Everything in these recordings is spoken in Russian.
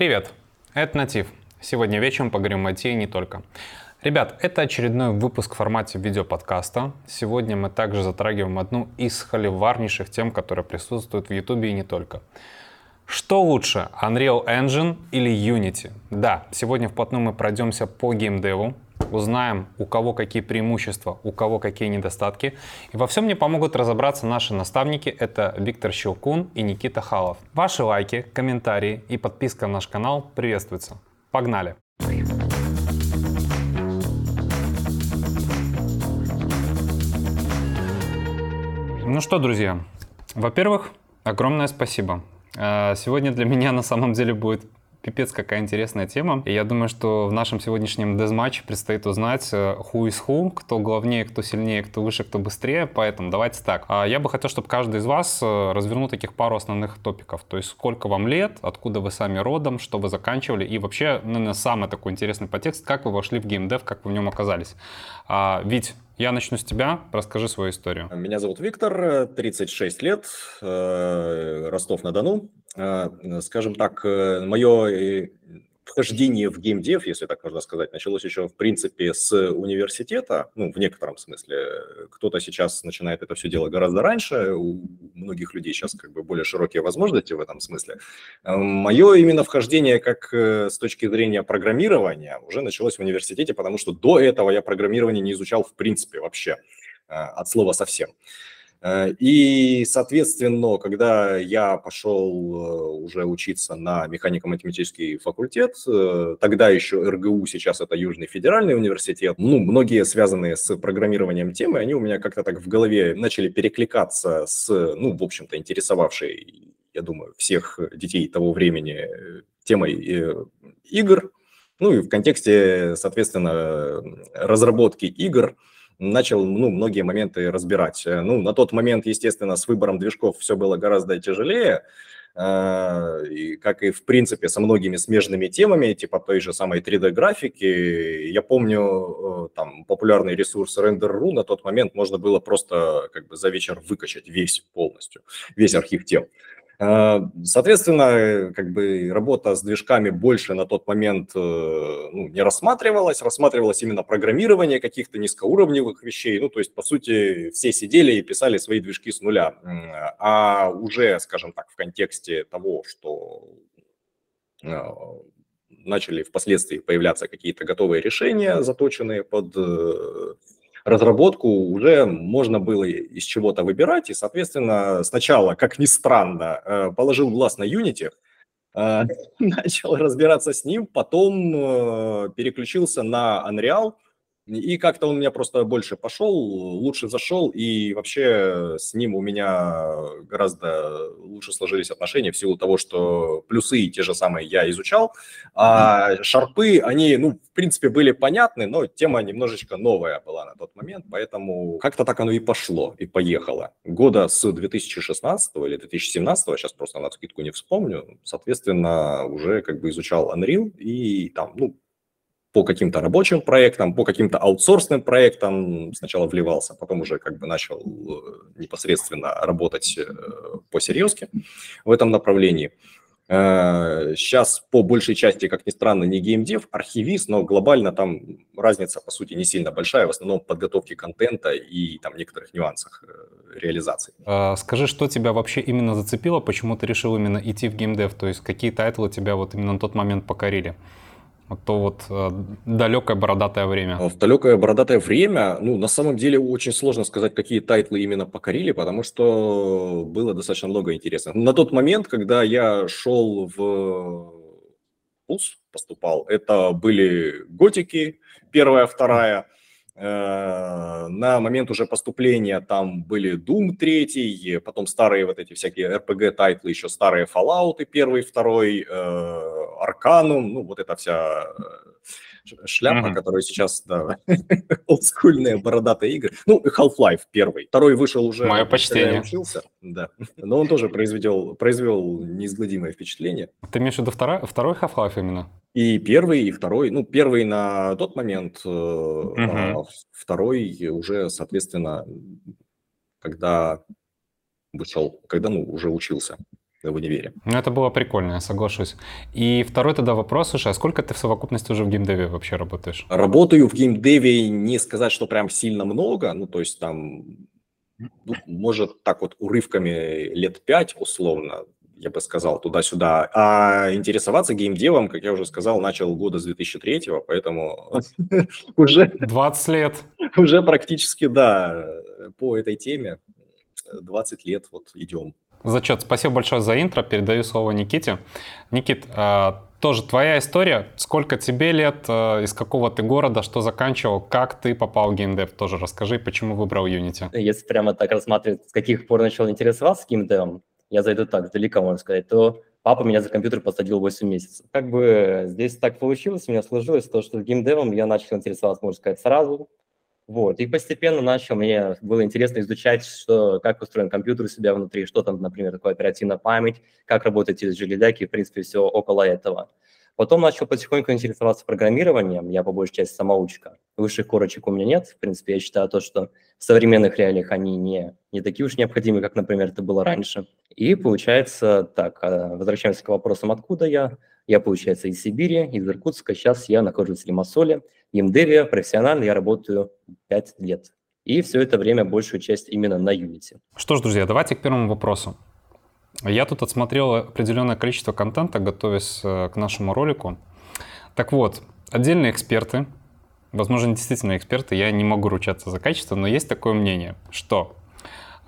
Привет, это Натив. Сегодня вечером поговорим о IT и не только. Ребят, это очередной выпуск в формате видеоподкаста. Сегодня мы также затрагиваем одну из холиварнейших тем, которые присутствуют в YouTube и не только. Что лучше, Unreal Engine или Unity? Да, сегодня вплотную мы пройдемся по геймдеву, узнаем, у кого какие преимущества, у кого какие недостатки. И во всем мне помогут разобраться наши наставники. Это Виктор Щелкун и Никита Халов. Ваши лайки, комментарии и подписка на наш канал приветствуются. Погнали! Ну что, друзья, во-первых, огромное спасибо. Э, сегодня для меня на самом деле будет Пипец, какая интересная тема. И я думаю, что в нашем сегодняшнем дезматче предстоит узнать э, who is who, кто главнее, кто сильнее, кто выше, кто быстрее. Поэтому давайте так. А я бы хотел, чтобы каждый из вас э, развернул таких пару основных топиков. То есть сколько вам лет, откуда вы сами родом, что вы заканчивали. И вообще, наверное, самый такой интересный подтекст, как вы вошли в геймдев, как вы в нем оказались. А, Вить, я начну с тебя. Расскажи свою историю. Меня зовут Виктор, 36 лет, э, Ростов-на-Дону. Э, скажем так, э, мое вхождение в геймдев, если так можно сказать, началось еще, в принципе, с университета, ну, в некотором смысле. Кто-то сейчас начинает это все дело гораздо раньше, у многих людей сейчас как бы более широкие возможности в этом смысле. Мое именно вхождение как с точки зрения программирования уже началось в университете, потому что до этого я программирование не изучал в принципе вообще, от слова совсем. Э, и, соответственно, когда я пошел э, уже учиться на механико-математический факультет, э, тогда еще РГУ, сейчас это Южный федеральный университет, ну, многие связанные с программированием темы, они у меня как-то так в голове начали перекликаться с, ну, в общем-то, интересовавшей, я думаю, всех детей того времени темой игр, ну и в контексте, соответственно, разработки игр – начал ну, многие моменты разбирать. Э, ну, на тот момент, естественно, с выбором движков все было гораздо тяжелее, э, и, как и, в принципе, со многими смежными темами, типа той же самой 3D-графики. Я помню, э, там, популярный ресурс Render.ru на тот момент можно было просто как бы за вечер выкачать весь полностью, весь архив тем. А, соответственно, как бы работа с движками больше на тот момент э, ну, не рассматривалась, рассматривалось именно программирование каких-то низкоуровневых вещей. Ну, то есть, по сути, все сидели и писали свои движки с нуля. А уже, скажем так, в контексте того, что а, начали впоследствии появляться какие-то готовые решения, заточенные под э, разработку уже можно было из чего-то выбирать. И, соответственно, сначала, как ни странно, э, положил глаз на Unity, э, начал разбираться с ним, потом э, переключился на Unreal – и как-то он у меня просто больше пошел, лучше зашел, и вообще с ним у меня гораздо лучше сложились отношения в силу того, что плюсы те же самые я изучал, а шарпы, они, ну, в принципе, были понятны, но тема немножечко новая была на тот момент, поэтому как-то так оно и пошло, и поехало. Года с 2016 или 2017, сейчас просто на скидку не вспомню, соответственно, уже как бы изучал Unreal, и там, ну, по каким-то рабочим проектам, по каким-то аутсорсным проектам сначала вливался, потом уже как бы начал э, непосредственно работать э, по серьезке в этом направлении. Сейчас э, по большей части, как ни странно, не геймдев, archviz, но глобально там разница, по сути, не сильно большая, в основном в подготовке контента и там некоторых нюансах реализации. А, скажи, что тебя вообще именно зацепило, почему ты решил именно идти в геймдев, то есть какие тайтлы тебя вот именно на тот момент покорили? То вот э, далекое бородатое время? В далекое бородатое время, ну, на самом деле очень сложно сказать, какие тайтлы именно покорили, потому что было достаточно много интересных. На тот момент, когда я шел в ВУЗ, поступал, это были готики, первая, вторая, на момент уже поступления там были Doom 3, потом старые вот эти всякие RPG-тайтлы, еще старые Fallout, первый, второй, Arcanum, э, ну вот эта вся шляпа, mm-hmm. которая сейчас, да, олдскульные бородатые игры. Ну, Half-Life первый. Второй вышел уже. Мое почтение. учился, да. Но он тоже произвел, произвел неизгладимое впечатление. Ты имеешь в виду второй, второй Half-Life именно? И первый, и второй. Ну, первый на тот момент, угу. а второй уже, соответственно, когда вышел, когда, ну, уже учился. В универе. Ну, это было прикольно, я соглашусь. И второй тогда вопрос уже, а сколько ты в совокупности уже в геймдеве вообще работаешь? Работаю в геймдеве, не сказать, что прям сильно много, ну, то есть там, ну, может, так вот урывками лет пять условно, я бы сказал, туда-сюда. А интересоваться геймдевом, как я уже сказал, начал года с 2003, поэтому уже... 20 лет. Уже практически, да, по этой теме 20 лет вот идем. Зачет. Спасибо большое за интро. Передаю слово Никите. Никит, а, тоже твоя история. Сколько тебе лет, а, из какого ты города, что заканчивал, как ты попал в геймдев? Тоже расскажи, почему выбрал Unity. Если прямо так рассматривать, с каких пор начал интересоваться геймдевом, я зайду так, далеко, можно сказать, то папа меня за компьютер посадил 8 месяцев. Как бы здесь так получилось, у меня сложилось то, что геймдевом я начал интересоваться, можно сказать, сразу. Вот. И постепенно начал, мне было интересно изучать, что, как устроен компьютер у себя внутри, что там, например, такое оперативная память, как работают эти железяки, в принципе, все около этого. Потом начал потихоньку интересоваться программированием, я по большей части самоучка. Высших корочек у меня нет, в принципе, я считаю то, что в современных реалиях они не, не такие уж необходимы, как, например, это было раньше. И получается, так, а, возвращаемся к вопросам, откуда я. Я, получается, из Сибири, из Иркутска, сейчас я нахожусь в Лимассоле, Геймдеве профессионально я работаю 5 лет. И все это время большую часть именно на Unity. Что ж, друзья, давайте к первому вопросу. Я тут отсмотрел определенное количество контента, готовясь э, к нашему ролику. Так вот, отдельные эксперты, возможно, действительно эксперты, я не могу ручаться за качество, но есть такое мнение, что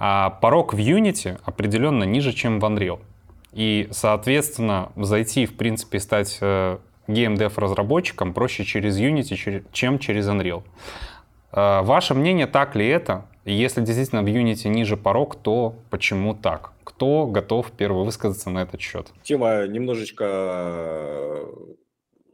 а, порог в Unity определенно ниже, чем в Unreal. И, соответственно, зайти, в принципе, стать э, GameDev разработчикам проще через Unity, чем через Unreal. А, ваше мнение, так ли это? если действительно в Unity ниже порог, то почему так? Кто готов первый высказаться на этот счет? Тема немножечко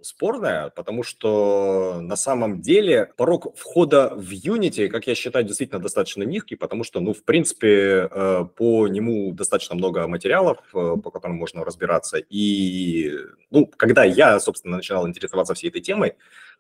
спорная, потому что на самом деле порог входа в Unity, как я считаю, действительно достаточно низкий, потому что, ну, в принципе, э, по нему достаточно много материалов, э, по которым можно разбираться. И, ну, когда я, собственно, начинал интересоваться всей этой темой,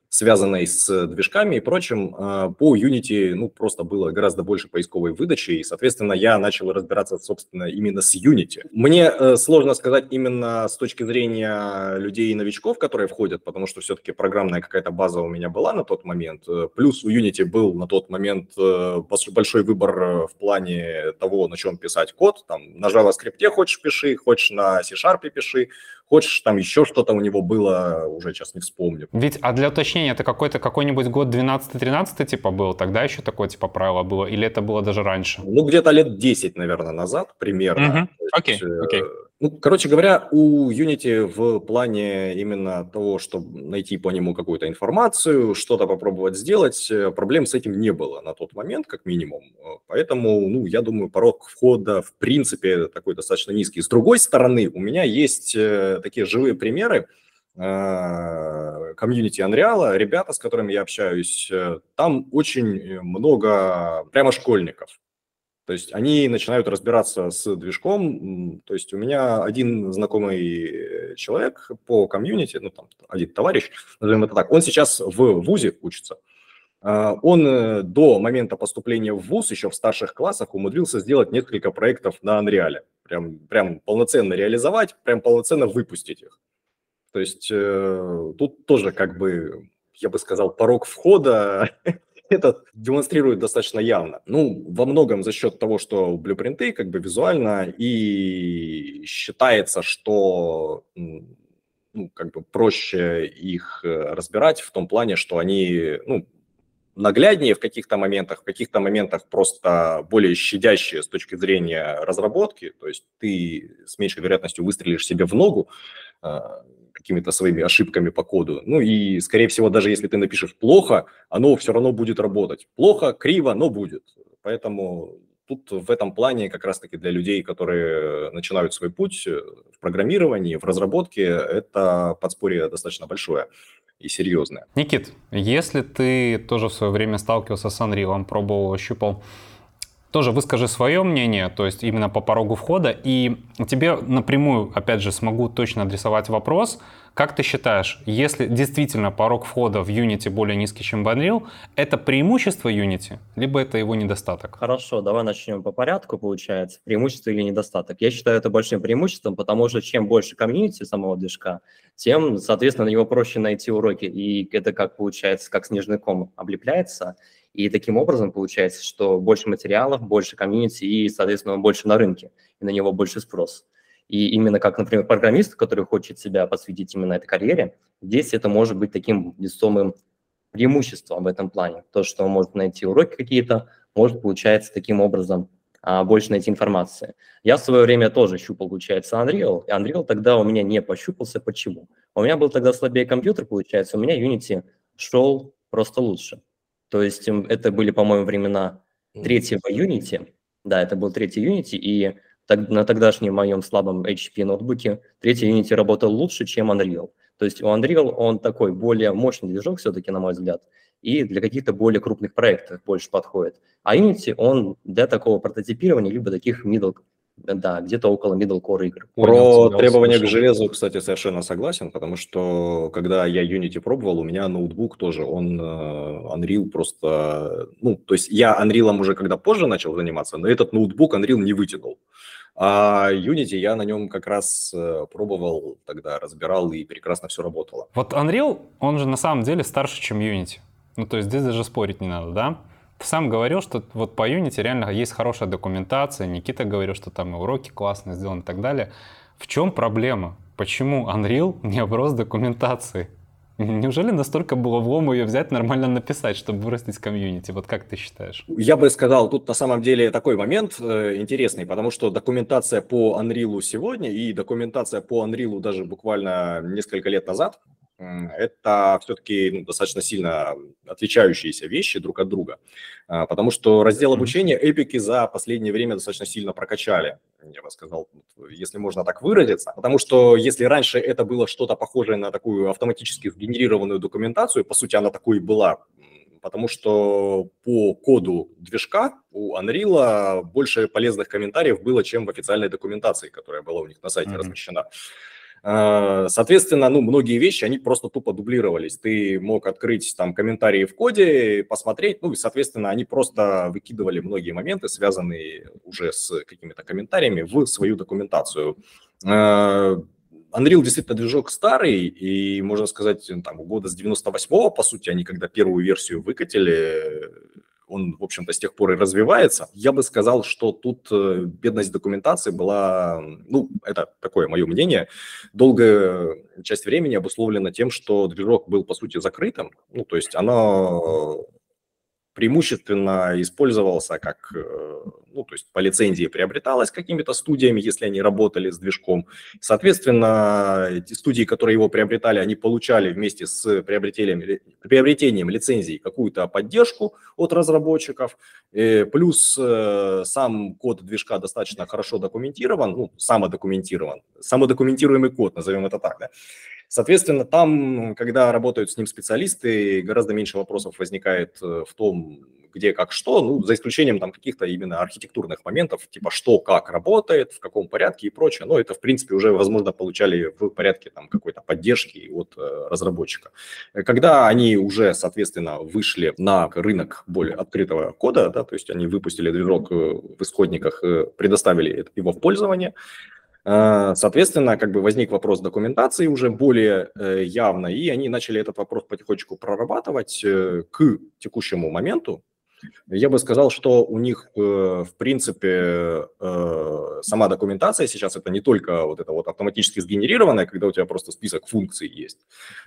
связанной с движками и прочим, а, по Unity ну, просто было гораздо больше поисковой выдачи, и, соответственно, я начал разбираться, собственно, именно с Unity. Мне э, сложно сказать именно с точки зрения людей и новичков, которые входят, потому что все-таки программная какая-то база у меня была на тот момент, э, плюс у Unity был на тот момент э, большой выбор в плане того, на чем писать код, там, на JavaScript хочешь пиши, хочешь на C-Sharp пиши, Хочешь, там еще что-то у него было, уже сейчас не вспомню. Ведь, а для уточнения, это какой-то какой-нибудь год 12-13 типа был? Тогда еще такое типа правило было? Или это было даже раньше? Ну, где-то лет 10, наверное, назад примерно. Окей, окей. Okay, okay. Ну, короче говоря, у Unity в плане именно того, чтобы найти по нему какую-то информацию, что-то попробовать сделать, э, проблем с этим не было на тот момент, как минимум. Поэтому, ну, я думаю, порог входа в принципе такой достаточно низкий. С другой стороны, у меня есть э, такие живые примеры, э, комьюнити Unreal, ребята, с которыми я общаюсь, там очень много прямо школьников. То есть они начинают разбираться с движком. То есть у меня один знакомый человек по комьюнити, ну там один товарищ, назовем это так, он сейчас в ВУЗе учится. А, он э, до момента поступления в ВУЗ, еще в старших классах, умудрился сделать несколько проектов на Unreal. Прям, прям полноценно реализовать, прям полноценно выпустить их. То есть э, тут тоже как бы, я бы сказал, порог входа это демонстрирует достаточно явно. Ну, во многом за счет того, что блюпринты как бы визуально и считается, что ну, как бы проще их э, разбирать в том плане, что они, ну, нагляднее в каких-то моментах, в каких-то моментах просто более щадящие с точки зрения разработки, то есть ты с меньшей вероятностью выстрелишь себе в ногу, а, какими-то своими ошибками по коду. Ну и, скорее всего, даже если ты напишешь плохо, оно все равно будет работать. Плохо, криво, но будет. Поэтому тут в этом плане как раз-таки для людей, которые начинают свой путь в программировании, в разработке, это подспорье достаточно большое и серьезное. Никит, если ты тоже в свое время сталкивался с Unreal, пробовал, щупал, тоже выскажи свое мнение, то есть именно по порогу входа, и тебе напрямую, опять же, смогу точно адресовать вопрос, как ты считаешь, если действительно порог входа в Unity более низкий, чем в Unreal, это преимущество Unity, либо это его недостаток? Хорошо, давай начнем по порядку, получается, преимущество или недостаток. Я считаю это большим преимуществом, потому что чем больше комьюнити самого движка, тем, соответственно, на него проще найти уроки, и это как получается, как снежный ком облепляется, и таким образом получается, что больше материалов, больше комьюнити и, соответственно, больше на рынке, и на него больше спрос. И именно как, например, программист, который хочет себя посвятить именно этой карьере, здесь это может быть таким весомым преимуществом в этом плане. То, что он может найти уроки какие-то, может, получается, таким образом а, больше найти информации. Я в свое время тоже щупал, получается, Unreal, и Unreal тогда у меня не пощупался. Почему? У меня был тогда слабее компьютер, получается, у меня Unity шел просто лучше. То есть это были, по-моему, времена третьего Unity. Да, это был третий Unity, и так, на тогдашнем моем слабом HP ноутбуке третий Unity работал лучше, чем Unreal. То есть у Unreal он такой более мощный движок все-таки, на мой взгляд, и для каких-то более крупных проектов больше подходит. А Unity, он для такого прототипирования, либо таких middle да, где-то около middle core игр. Про требования к железу, кстати, совершенно согласен, потому что когда я Unity пробовал, у меня ноутбук тоже, он э, Unreal просто, ну, то есть я Unreal уже когда позже начал заниматься, но этот ноутбук Unreal не вытянул. А Unity я на нем как раз э, пробовал, тогда разбирал, и прекрасно все работало. Вот Unreal, он же на самом деле старше, чем Unity. Ну, то есть здесь даже спорить не надо, да? Ты сам говорил, что вот по Unity реально есть хорошая документация. Никита говорил, что там и уроки классно сделаны и так далее. В чем проблема? Почему Unreal не оброс документацией? Неужели настолько было влом ее взять, нормально написать, чтобы вырастить комьюнити? Вот как ты считаешь? Я бы сказал, тут на самом деле такой момент э, интересный, потому что документация по Unreal сегодня и документация по Unreal даже буквально несколько лет назад, это все-таки ну, достаточно сильно отличающиеся вещи друг от друга, а, потому что раздел обучения эпики за последнее время достаточно сильно прокачали, я бы сказал, если можно так выразиться, потому что если раньше это было что-то похожее на такую автоматически сгенерированную документацию, по сути она такой и была, потому что по коду движка у Unreal больше полезных комментариев было, чем в официальной документации, которая была у них на сайте mm-hmm. размещена. А, соответственно, ну, многие вещи, они просто тупо дублировались. Ты мог открыть там комментарии в коде, посмотреть, ну, и, соответственно, они просто выкидывали многие моменты, связанные уже с какими-то комментариями, в свою документацию. А, Unreal действительно движок старый, и, можно сказать, там, года с 98-го, по сути, они когда первую версию выкатили, он, в общем-то, с тех пор и развивается. Я бы сказал, что тут э, бедность документации была, ну, это такое мое мнение, долгая часть времени обусловлена тем, что движок был, по сути, закрытым. Ну, то есть оно преимущественно использовался как, э, ну, то есть по лицензии приобреталось какими-то студиями, если они работали с движком. Соответственно, эти студии, которые его приобретали, они получали вместе с приобретением, приобретением лицензий какую-то поддержку от разработчиков, э, плюс э, сам код движка достаточно хорошо документирован, ну, самодокументирован, самодокументируемый код, назовем это так, да, Соответственно, там, когда работают с ним специалисты, гораздо меньше вопросов возникает э, в том, где, как, что, ну, за исключением там каких-то именно архитектурных моментов, типа что, как работает, в каком порядке и прочее, но это, в принципе, уже, возможно, получали в порядке там какой-то поддержки от э, разработчика. Когда они уже, соответственно, вышли на рынок более открытого кода, да, то есть они выпустили движок э, в исходниках, предоставили его в пользование, соответственно, как бы возник вопрос документации уже более э, явно, и они начали этот вопрос потихонечку прорабатывать э, к текущему моменту. Я бы сказал, что у них, э, в принципе, э, сама документация сейчас это не только вот это вот автоматически сгенерированная, когда у тебя просто список функций есть,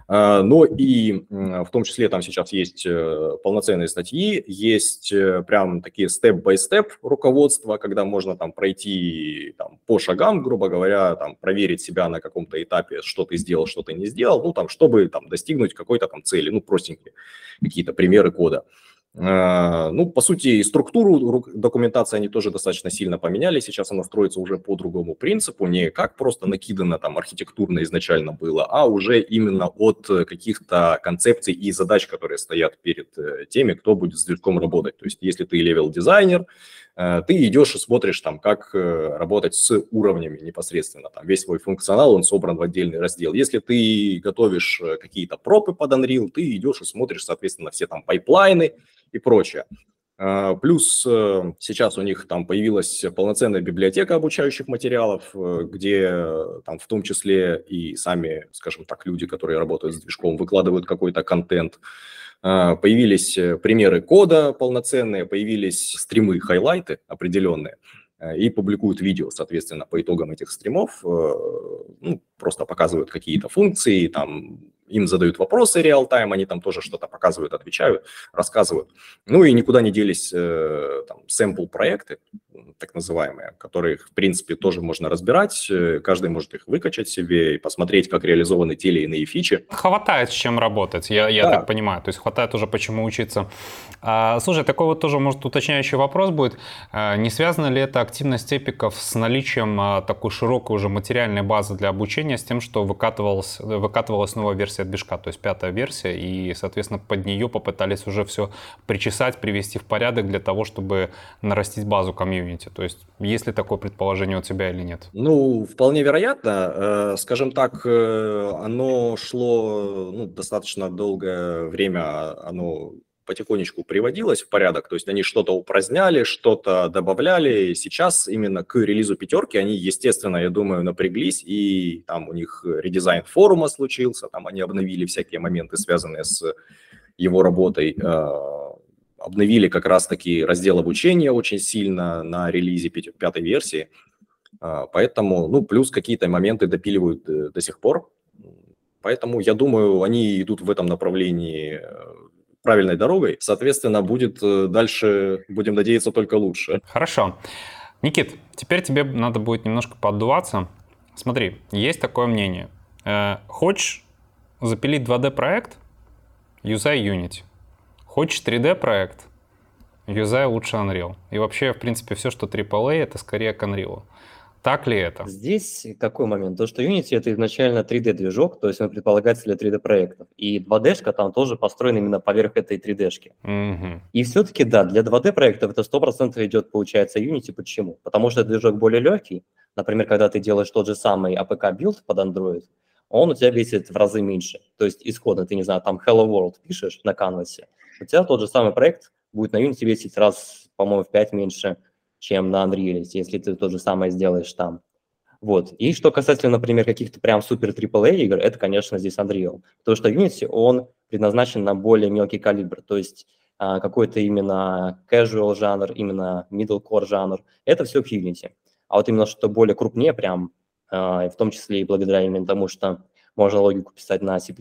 а, но и в том числе там сейчас есть э, полноценные статьи, есть прям такие степ-бай-степ руководства, когда можно там пройти там, по шагам, грубо говоря, там проверить себя на каком-то этапе, что ты сделал, что ты не сделал, ну там, чтобы там достигнуть какой-то там цели, ну простенькие какие-то примеры кода. Ну, по сути, структуру документации они тоже достаточно сильно поменяли. Сейчас она строится уже по другому принципу, не как просто накидано там архитектурно изначально было, а уже именно от каких-то концепций и задач, которые стоят перед э, теми, кто будет с движком работать. То есть, если ты левел-дизайнер, Э, ты идешь и смотришь там, как э, работать с уровнями непосредственно. Там весь свой функционал, он собран в отдельный раздел. Если ты готовишь э, какие-то пропы под Unreal, ты идешь и смотришь, соответственно, все там пайплайны и прочее. Плюс сейчас у них там появилась полноценная библиотека обучающих материалов, где там в том числе и сами, скажем так, люди, которые работают с движком, выкладывают какой-то контент. А, появились э, примеры кода полноценные, появились стримы, хайлайты определенные, э, и публикуют видео, соответственно, по итогам этих стримов, э, ну, просто показывают какие-то функции, там им задают вопросы реал-тайм, они там тоже что-то показывают, отвечают, рассказывают. Ну и никуда не делись э, там сэмпл-проекты, так называемые, которые, в принципе, тоже можно разбирать, э, каждый может их выкачать себе и посмотреть, как реализованы те или иные фичи. Хватает с чем работать, я, я да. так понимаю, то есть хватает уже почему учиться. А, слушай, такой вот тоже, может, уточняющий вопрос будет. А, не связана ли эта активность эпиков с наличием а, такой широкой уже материальной базы для обучения, с тем, что выкатывалась, выкатывалась новая версия версия движка, то есть пятая версия, и, соответственно, под нее попытались уже все причесать, привести в порядок для того, чтобы нарастить базу комьюнити. То есть есть ли такое предположение у тебя или нет? Ну, вполне вероятно. Э, скажем так, э, оно шло ну, достаточно долгое время, оно потихонечку приводилось в порядок, то есть они что-то упраздняли, что-то добавляли. Сейчас именно к релизу пятерки они, естественно, я думаю, напряглись, и там у них редизайн форума случился, там они обновили всякие моменты, связанные с его работой, а, обновили как раз-таки раздел обучения очень сильно на релизе пятой версии, а, поэтому, ну, плюс какие-то моменты допиливают э, до сих пор, Поэтому, я думаю, они идут в этом направлении э, правильной дорогой, соответственно, будет э, дальше, будем надеяться, только лучше. Хорошо. Никит, теперь тебе надо будет немножко поддуваться. Смотри, есть такое мнение. Э, хочешь запилить 2D-проект? Юзай Unity. Хочешь 3D-проект? Юзай лучше Unreal. И вообще, в принципе, все, что AAA, это скорее к Unreal. Так ли это? Здесь какой момент? То, что Unity это изначально 3D-движок, то есть он предполагается для 3D-проектов. И 2D-шка там тоже построена именно поверх этой 3D-шки. Угу. И все-таки, да, для 2D-проектов это 100% идет, получается, Unity. Почему? Потому что движок более легкий. Например, когда ты делаешь тот же самый APK-билд под Android, он у тебя весит в разы меньше. То есть исходно ты, не знаю, там Hello World пишешь на канвасе, у тебя тот же самый проект будет на Unity весить раз, по-моему, в 5 меньше, чем на Unreal, если ты то же самое сделаешь там. Вот. И что касательно, например, каких-то прям супер AAA игр, это, конечно, здесь Unreal. Потому что Unity, он предназначен на более мелкий калибр, то есть а, какой-то именно casual жанр, именно middle core жанр, это все в Unity. А вот именно что более крупнее прям, а, в том числе и благодаря именно тому, что можно логику писать на C++,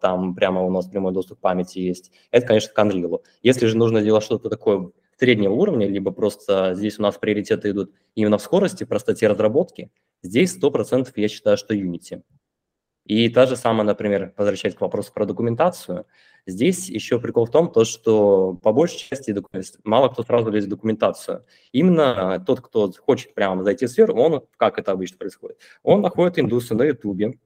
там прямо у нас прямой доступ к памяти есть, это, конечно, к Unreal. Если же нужно делать что-то такое среднего уровня, либо просто здесь у нас приоритеты идут именно в скорости, простоте разработки, здесь 100% я считаю, что Unity. И та же самая, например, возвращаясь к вопросу про документацию, здесь еще прикол в том, то, что по большей части мало кто сразу лезет в документацию. Именно тот, кто хочет прямо зайти в сферу, он, как это обычно происходит, он находит индуса на ютубе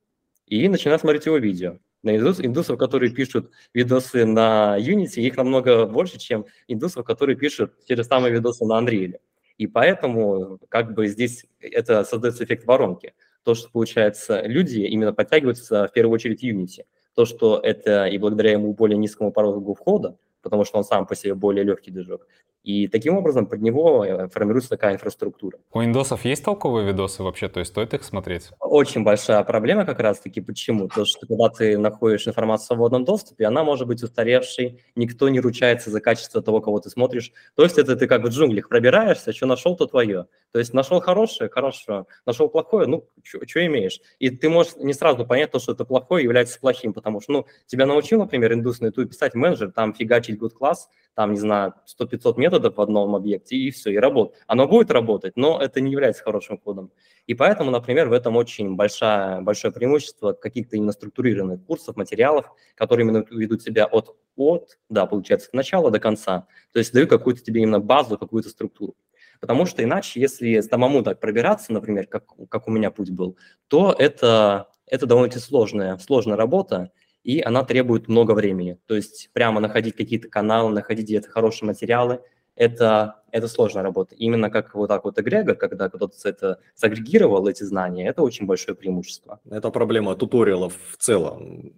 и начинает смотреть его видео на индус, индусов, которые пишут видосы на Unity, их намного больше, чем индусов, которые пишут те же самые видосы на Unreal. И поэтому как бы здесь это создается эффект воронки. То, что получается, люди именно подтягиваются в первую очередь Unity. То, что это и благодаря ему более низкому порогу входа, потому что он сам по себе более легкий движок, и таким образом под него э, формируется такая инфраструктура. У индосов есть толковые видосы вообще? То есть стоит их смотреть? Очень большая проблема как раз-таки. Почему? То, что когда ты находишь информацию в свободном доступе, она может быть устаревшей, никто не ручается за качество того, кого ты смотришь. То есть это ты как в джунглях пробираешься, что нашел, то твое. То есть нашел хорошее, хорошо, нашел плохое, ну, что имеешь? И ты можешь не сразу понять то, что это плохое является плохим, потому что, ну, тебя научил, например, индус на YouTube писать менеджер, там фигачить good класс, там, не знаю, 100-500 методов в одном объекте, и все, и работает. Оно будет работать, но это не является хорошим кодом. И поэтому, например, в этом очень большое, большое преимущество каких-то именно структурированных курсов, материалов, которые именно ведут себя от, от, да, получается, от начала до конца. То есть дают какую-то тебе именно базу, какую-то структуру. Потому что иначе, если самому так пробираться, например, как, как у меня путь был, то это, это довольно-таки сложная, сложная работа, и она требует много времени. То есть прямо находить какие-то каналы, находить где-то хорошие материалы, это, это сложная работа. Именно как вот так вот эгрегор, когда кто-то это сагрегировал, эти знания, это очень большое преимущество. Это проблема туториалов в целом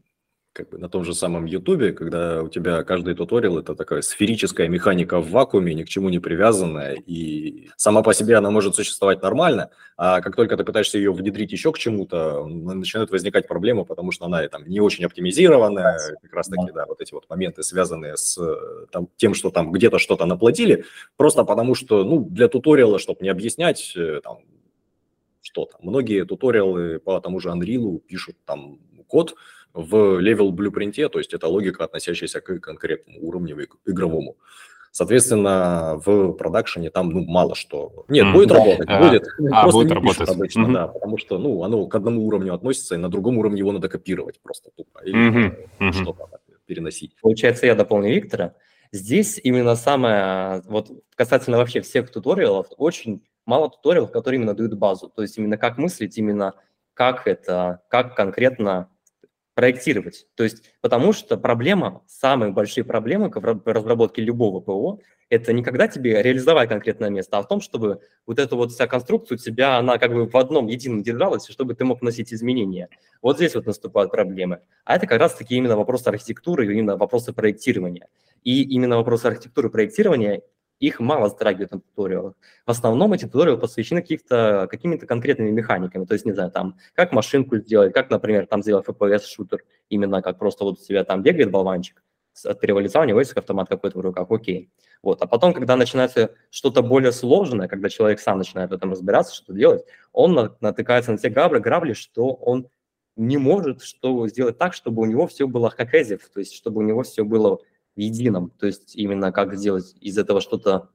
как бы на том же самом Ютубе, когда у тебя каждый туториал это такая сферическая механика в вакууме, ни к чему не привязанная, и сама по себе она может существовать нормально, а как только ты пытаешься ее внедрить еще к чему-то, начинают возникать проблемы, потому что она там не очень оптимизированная, как раз таки, да, вот эти вот моменты, связанные с там, тем, что там где-то что-то наплатили, просто потому что, ну, для туториала, чтобы не объяснять, э, там, что-то. Многие туториалы по тому же Unreal пишут там код, в level blueprint е, то есть это логика, относящаяся к конкретному уровню игровому. Соответственно, в продакшене там ну, мало что. Нет, мм, будет работать, а, будет. А, просто будет не работать. обычно, mm-hmm. да, потому что ну, оно к одному уровню относится, и на другом уровне его надо копировать просто тупо. Или mm-hmm. что-то переносить. Получается, я дополню Виктора. Здесь именно самое, вот касательно вообще всех туториалов, очень мало туториалов, которые именно дают базу. То есть именно как мыслить, именно как это, как конкретно проектировать. То есть, потому что проблема, самые большие проблемы в разработке любого ПО, это не когда тебе реализовать конкретное место, а в том, чтобы вот эта вот вся конструкция у тебя, она как бы в одном едином держалась, чтобы ты мог вносить изменения. Вот здесь вот наступают проблемы. А это как раз-таки именно вопросы архитектуры, именно вопросы проектирования. И именно вопросы архитектуры проектирования их мало затрагивают на туториалах. В основном эти туториалы посвящены каких-то, какими-то конкретными механиками. То есть, не знаю, там, как машинку сделать, как, например, там сделать FPS-шутер, именно как просто вот у тебя там бегает болванчик, от первого лица у него есть автомат какой-то в руках, окей. Вот. А потом, когда начинается что-то более сложное, когда человек сам начинает в этом разбираться, что делать, он натыкается на те грабли, грабли, что он не может что сделать так, чтобы у него все было как то есть чтобы у него все было едином. То есть именно как сделать из этого что-то,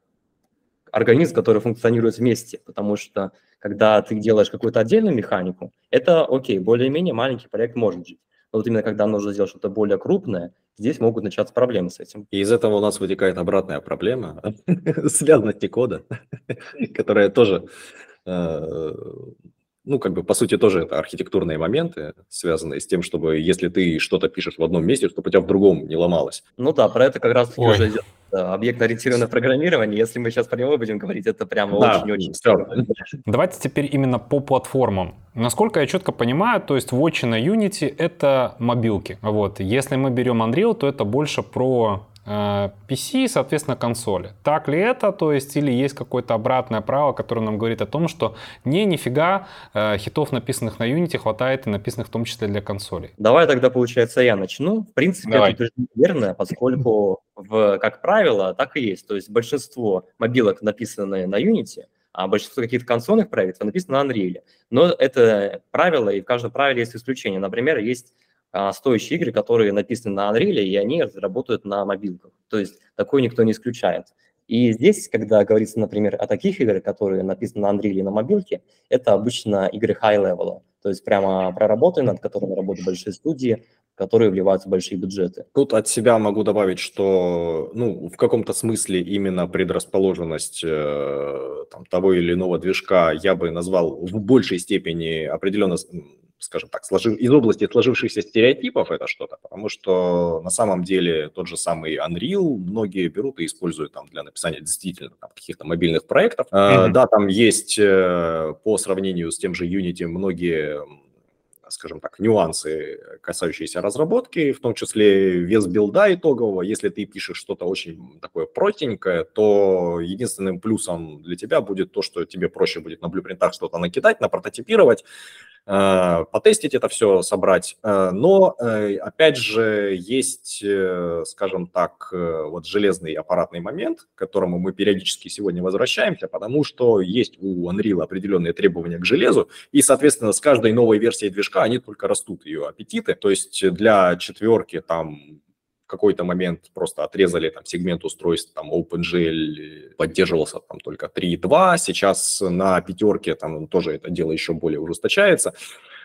организм, который функционирует вместе. Потому что когда ты делаешь какую-то отдельную механику, это окей, более-менее маленький проект может жить. Но вот именно когда нужно сделать что-то более крупное, здесь могут начаться проблемы с этим. И из этого у нас вытекает обратная проблема связанности кода, которая тоже э, ну, как бы, по сути, тоже это архитектурные моменты, связанные с тем, чтобы, если ты что-то пишешь в одном месте, чтобы у тебя в другом не ломалось. Ну да, про это как раз таки уже идет объектно-ориентированное программирование. Если мы сейчас про него будем говорить, это прямо очень-очень да, Давайте теперь именно по платформам. Насколько я четко понимаю, то есть Watch на Unity — это мобилки. Вот. Если мы берем Unreal, то это больше про PC, соответственно, консоли. Так ли это, то есть, или есть какое-то обратное право, которое нам говорит о том, что не, нифига, э, хитов, написанных на Unity, хватает и написанных в том числе для консолей. Давай тогда, получается, я начну. В принципе, Давай. это верно, поскольку, в, как правило, так и есть. То есть большинство мобилок написаны на Unity, а большинство каких-то консольных проектов написано на Unreal. Но это правило, и в каждом правиле есть исключение. Например, есть стоящие игры, которые написаны на Unreal, и они работают на мобилках. То есть такое никто не исключает. И здесь, когда говорится, например, о таких играх, которые написаны на Unreal и на мобилке, это обычно игры high-level, то есть прямо проработанные, над которыми работают большие студии, которые вливаются в большие бюджеты. Тут от себя могу добавить, что ну, в каком-то смысле именно предрасположенность э, там, того или иного движка я бы назвал в большей степени определенно скажем так, сложив, из области сложившихся стереотипов это что-то, потому что на самом деле тот же самый Unreal многие берут и используют там для написания действительно там, каких-то мобильных проектов. Mm-hmm. Да, там есть э, по сравнению с тем же Unity многие скажем так, нюансы, касающиеся разработки, в том числе вес билда итогового. Если ты пишешь что-то очень такое простенькое, то единственным плюсом для тебя будет то, что тебе проще будет на блюпринтах что-то накидать, напрототипировать, потестить это все, собрать. Э, но, э, опять же, есть, скажем так, вот железный аппаратный момент, к которому мы периодически сегодня возвращаемся, потому что есть у Unreal определенные требования к железу, и, соответственно, с каждой новой версией движка они только растут, ее аппетиты. То есть для четверки там какой-то момент просто отрезали там сегмент устройств, там OpenGL поддерживался там только 3.2, сейчас на пятерке там тоже это дело еще более ужесточается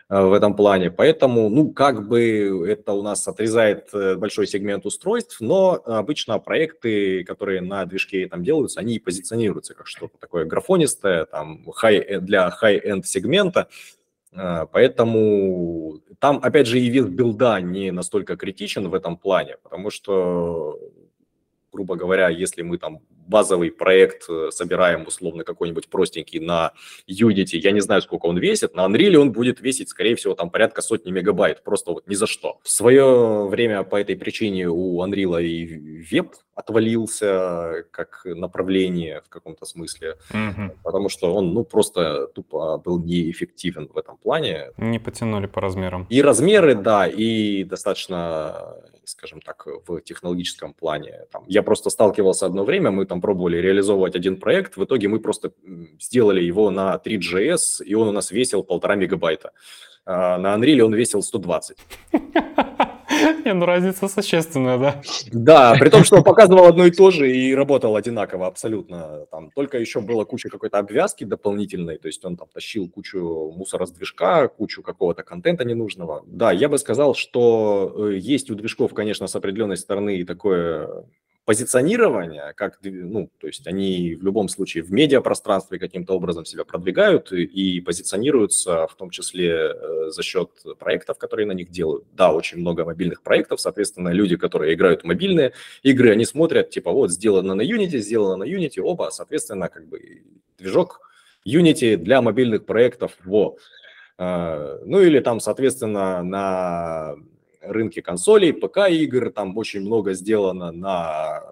э, в этом плане. Поэтому, ну, как бы это у нас отрезает э, большой сегмент устройств, но обычно проекты, которые на движке там делаются, они позиционируются как что-то такое графонистое, там, high, для high-end сегмента, поэтому там, опять же, и вес билда не настолько критичен в этом плане, потому что, грубо говоря, если мы там базовый проект э, собираем, условно, какой-нибудь простенький на Unity, я не знаю, сколько он весит, на Unreal он будет весить, скорее всего, там порядка сотни мегабайт, просто вот ни за что. В свое время по этой причине у Unreal и веб отвалился как направление в каком-то смысле, угу. потому что он, ну, просто тупо был неэффективен в этом плане. Не потянули по размерам. И размеры, да, и достаточно, скажем так, в технологическом плане. Там, я просто сталкивался одно время, мы там пробовали реализовывать один проект, в итоге мы просто сделали его на 3GS, и он у нас весил полтора мегабайта. А на Unreal он весил 120. Не, ну разница существенная, да? Да, при том, что он показывал одно и то же и работал одинаково абсолютно. Там только еще было куча какой-то обвязки дополнительной, то есть он там тащил кучу мусора с движка, кучу какого-то контента ненужного. Да, я бы сказал, что э, есть у движков, конечно, с определенной стороны такое позиционирование, как, ну, то есть они в любом случае в медиапространстве каким-то образом себя продвигают и, и позиционируются, в том числе э, за счет проектов, которые на них делают. Да, очень много мобильных проектов, соответственно, люди, которые играют в мобильные игры, они смотрят, типа, вот, сделано на Unity, сделано на Unity, оба, соответственно, как бы движок Unity для мобильных проектов, во. А, ну или там, соответственно, на рынке консолей, ПК-игр, там очень много сделано на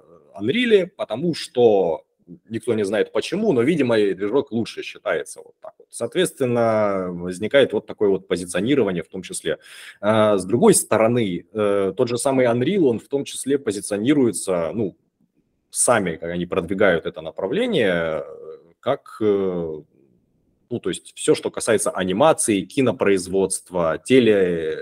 Unreal, потому что никто не знает почему, но, видимо, движок лучше считается вот так вот. Соответственно, возникает вот такое вот позиционирование в том числе. А, с другой стороны, э, тот же самый Unreal, он в том числе позиционируется, ну, сами, как они продвигают это направление, как э, ну, то есть все, что касается анимации, кинопроизводства, теле,